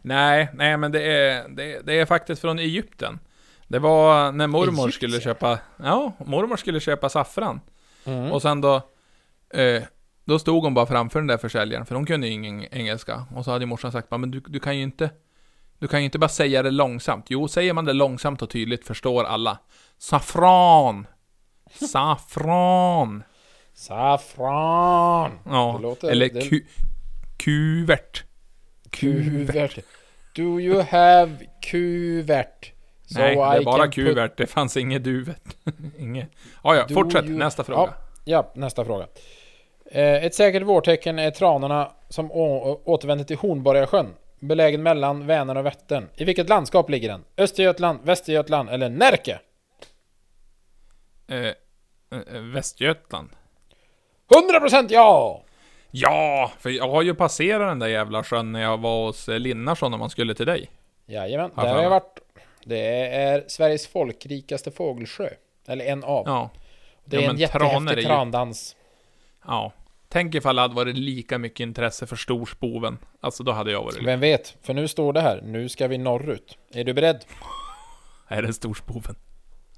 [SPEAKER 1] Nej, nej men det är, det, det är faktiskt från Egypten. Det var när mormor
[SPEAKER 2] Egypten?
[SPEAKER 1] skulle köpa, ja, mormor skulle köpa saffran.
[SPEAKER 2] Mm.
[SPEAKER 1] Och sen då, eh, då stod hon bara framför den där försäljaren, för hon kunde ju ingen engelska. Och så hade morsan sagt, men du, du kan ju inte, du kan ju inte bara säga det långsamt. Jo, säger man det långsamt och tydligt förstår alla. Saffran! Saffran!
[SPEAKER 2] Saffran!
[SPEAKER 1] Ja,
[SPEAKER 2] Det låter-
[SPEAKER 1] eller
[SPEAKER 2] det-
[SPEAKER 1] ku, kuvert.
[SPEAKER 2] Kuvert. Do you have kuvert? So
[SPEAKER 1] Nej, det är bara kuvert, det fanns inget duvet. [LAUGHS] inget. Ja, ja,
[SPEAKER 2] Do
[SPEAKER 1] fortsätt,
[SPEAKER 2] you-
[SPEAKER 1] nästa fråga.
[SPEAKER 2] Ja, nästa fråga. Eh, ett säkert vårtecken är tranorna som återvänder till Hornborgasjön. Belägen mellan Vänern och Vättern. I vilket landskap ligger den? Östergötland, Västergötland eller Närke?
[SPEAKER 1] Eh, eh, Västgötland.
[SPEAKER 2] 100% ja!
[SPEAKER 1] Ja, för jag har ju passerat den där jävla sjön när jag var hos eh, Linnarsson när man skulle till dig.
[SPEAKER 2] Jajamän,
[SPEAKER 1] Ja,
[SPEAKER 2] där har jag varit. Det är Sveriges folkrikaste fågelsjö. Eller en av.
[SPEAKER 1] Ja,
[SPEAKER 2] det är
[SPEAKER 1] ja,
[SPEAKER 2] en jättehäftig
[SPEAKER 1] ju-
[SPEAKER 2] trandans.
[SPEAKER 1] ja. Tänk ifall det hade varit lika mycket intresse för storspoven. Alltså då hade jag varit...
[SPEAKER 2] Vem vet? För nu står det här. Nu ska vi norrut. Är du beredd? [LAUGHS]
[SPEAKER 1] Är det storspoven?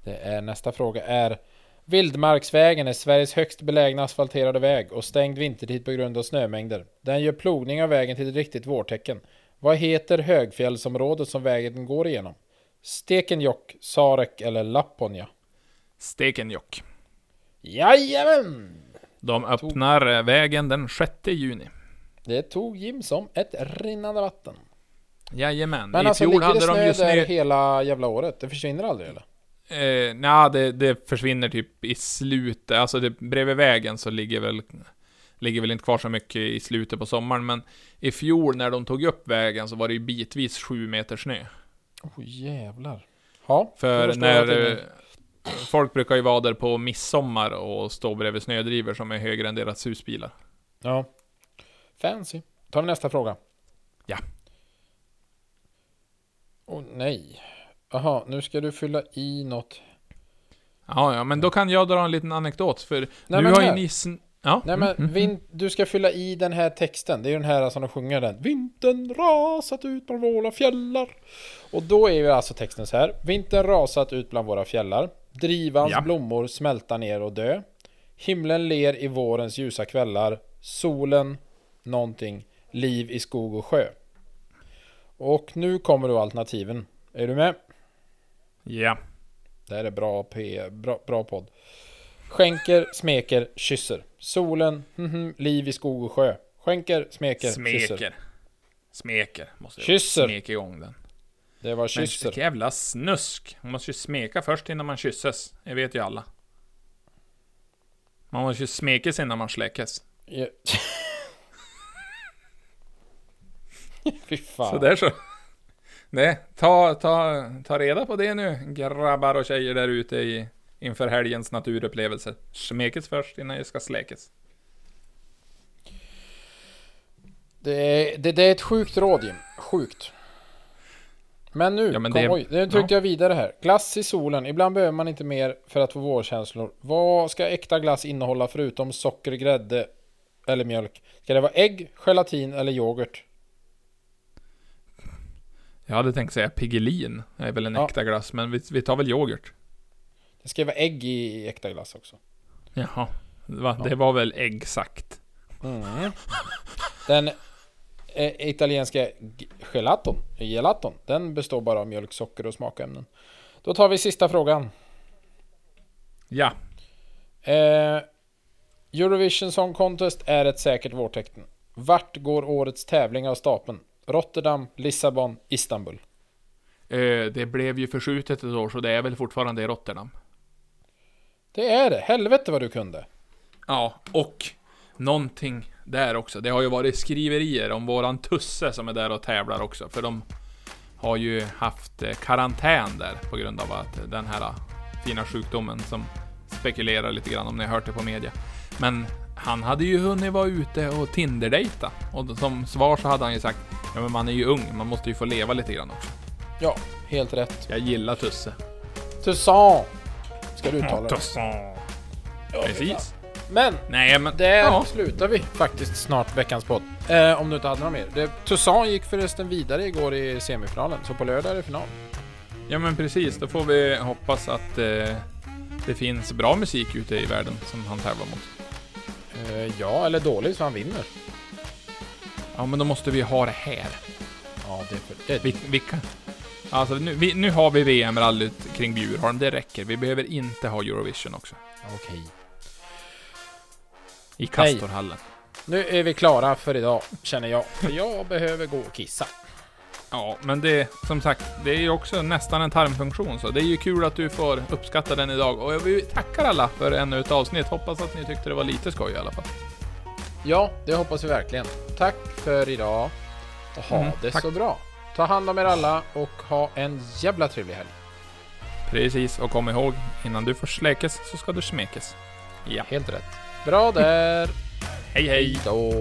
[SPEAKER 2] Det är nästa fråga är Vildmarksvägen är Sveriges högst belägna asfalterade väg och stängd vintertid på grund av snömängder. Den gör plogning av vägen till ett riktigt vårtecken. Vad heter högfjällsområdet som vägen går igenom? Stekenjokk, Sarek eller Lapponia?
[SPEAKER 1] Stekenjokk.
[SPEAKER 2] Jajamän!
[SPEAKER 1] De öppnar eh, vägen den 6 juni.
[SPEAKER 2] Det tog Jim som ett rinnande vatten.
[SPEAKER 1] Jajamän.
[SPEAKER 2] Men
[SPEAKER 1] I
[SPEAKER 2] alltså
[SPEAKER 1] fjol hade de
[SPEAKER 2] snö
[SPEAKER 1] ju
[SPEAKER 2] där
[SPEAKER 1] snö...
[SPEAKER 2] hela jävla året? Det försvinner aldrig eller?
[SPEAKER 1] Eh, nja, det, det försvinner typ i slutet. Alltså det, bredvid vägen så ligger väl... Ligger väl inte kvar så mycket i slutet på sommaren, men i fjol när de tog upp vägen så var det ju bitvis sju meter snö.
[SPEAKER 2] Oh, jävlar. Ja,
[SPEAKER 1] För när... eh, Folk brukar ju vara där på midsommar och stå bredvid snödrivor som är högre än deras husbilar.
[SPEAKER 2] Ja. Fancy. Vi nästa fråga.
[SPEAKER 1] Ja.
[SPEAKER 2] Åh nej. Jaha, nu ska du fylla i något.
[SPEAKER 1] Ja, ja, men då kan jag dra en liten anekdot, för
[SPEAKER 2] Nej,
[SPEAKER 1] nu
[SPEAKER 2] men
[SPEAKER 1] har ju ni... Ja,
[SPEAKER 2] Nej men
[SPEAKER 1] mm, mm.
[SPEAKER 2] du ska fylla i den här texten. Det är ju den här som de sjunger den. Vintern rasat ut bland våra fjällar. Och då är ju alltså texten så här. Vintern rasat ut bland våra fjällar. Drivans
[SPEAKER 1] Ja.
[SPEAKER 2] blommor smälta ner och dö. Himlen ler i vårens ljusa kvällar. Solen, någonting, liv i skog och sjö. Och nu kommer då alternativen. Är du med?
[SPEAKER 1] Ja.
[SPEAKER 2] Det här är bra, P, bra, bra podd. Skänker, smeker, kysser. Solen, mhm, liv i skog och sjö. Skänker, smeker, kysser.
[SPEAKER 1] Smeker. Smeker. Måste
[SPEAKER 2] Kysser.
[SPEAKER 1] smeka igång den.
[SPEAKER 2] Det var
[SPEAKER 1] Men
[SPEAKER 2] kysser.
[SPEAKER 1] jävla snusk. Man måste ju smeka först innan man kysses. Det vet ju alla. Man måste ju smekes innan man släckes.
[SPEAKER 2] Ja. [LAUGHS] Fy fan.
[SPEAKER 1] Så där så. Nej, ta, ta, ta reda på det nu, grabbar och tjejer där ute i, inför helgens naturupplevelser. Smekes först innan jag ska släkes.
[SPEAKER 2] Det, det, det är ett sjukt råd Jim. Sjukt. Men nu,
[SPEAKER 1] Ja, men
[SPEAKER 2] kom,
[SPEAKER 1] det-
[SPEAKER 2] oj, nu tryckte jag vidare här. Glass i solen. Ibland behöver man inte mer för att få vårkänslor. Vad ska äkta glass innehålla förutom socker, grädde eller mjölk? Ska det vara ägg, gelatin eller yoghurt?
[SPEAKER 1] Jag hade tänkt säga Piggelin, det är väl en
[SPEAKER 2] Ja.
[SPEAKER 1] äkta glass, men vi, vi tar väl yoghurt.
[SPEAKER 2] Det ska vara ägg i äkta glass också.
[SPEAKER 1] Jaha, va? det var väl exakt.
[SPEAKER 2] Mm. Den italienska g- gelaton, gelaton, den består bara av mjölk, socker och smakämnen. Då tar vi sista frågan.
[SPEAKER 1] Ja,
[SPEAKER 2] Eh, Eurovision Song Contest är ett säkert vårtecken. Vart går årets tävling av stapeln? Rotterdam, Lissabon, Istanbul.
[SPEAKER 1] eh, det blev ju förskjutet ett år, så det är väl fortfarande i Rotterdam.
[SPEAKER 2] Det är det. Helvete vad du kunde.
[SPEAKER 1] Ja, och någonting där också. Det har ju varit skriverier om våran Tusse som är där och tävlar också, för de har ju haft eh, karantän där på grund av att den här eh, fina sjukdomen som spekulerar lite grann om ni har hört det på media. Men han hade ju hunnit vara ute och Tinder-dejta och som svar så hade han ju sagt Ja men man är ju ung, man måste ju få leva lite grann också.
[SPEAKER 2] Ja, helt rätt.
[SPEAKER 1] Jag gillar Tusse.
[SPEAKER 2] Toussaint. Ska du uttala det?
[SPEAKER 1] Tusse. Precis.
[SPEAKER 2] Men
[SPEAKER 1] Nej men...
[SPEAKER 2] där
[SPEAKER 1] Ja.
[SPEAKER 2] slutar vi faktiskt snart veckans podd. Eh, om du inte hade några mer. Det, Toussaint gick förresten vidare igår i semifinalen. Så på lördag är det final.
[SPEAKER 1] Ja men precis, då får vi hoppas att eh, det finns bra musik ute i världen som han tävlar mot.
[SPEAKER 2] Eh, ja, eller dåligt så han vinner.
[SPEAKER 1] Ja men då måste vi ha det här.
[SPEAKER 2] Ja, det är för... Det,
[SPEAKER 1] Vi, vi kan, alltså nu, vi, nu har vi VM-rallyt kring Bjurholm, det räcker. Vi behöver inte ha Eurovision också.
[SPEAKER 2] Okej.
[SPEAKER 1] I Castorhallen.
[SPEAKER 2] Nu är vi klara för idag, känner jag. För jag behöver gå och kissa.
[SPEAKER 1] Ja, men det, som sagt, det är ju också nästan en tarmfunktion, så det är ju kul att du får uppskatta den idag. Och vi tackar alla för ännu ett avsnitt. Hoppas att ni tyckte det var lite skoj i alla fall.
[SPEAKER 2] Ja, det hoppas vi verkligen. Tack för idag. Och ha
[SPEAKER 1] Mm,
[SPEAKER 2] det
[SPEAKER 1] tack.
[SPEAKER 2] så bra. Ta hand om er alla och ha en jävla trevlig helg.
[SPEAKER 1] Precis, och kom ihåg, innan du får släkes så ska du smekes. Ja.
[SPEAKER 2] Helt rätt. Bra där.
[SPEAKER 1] Hej hej!
[SPEAKER 2] Då.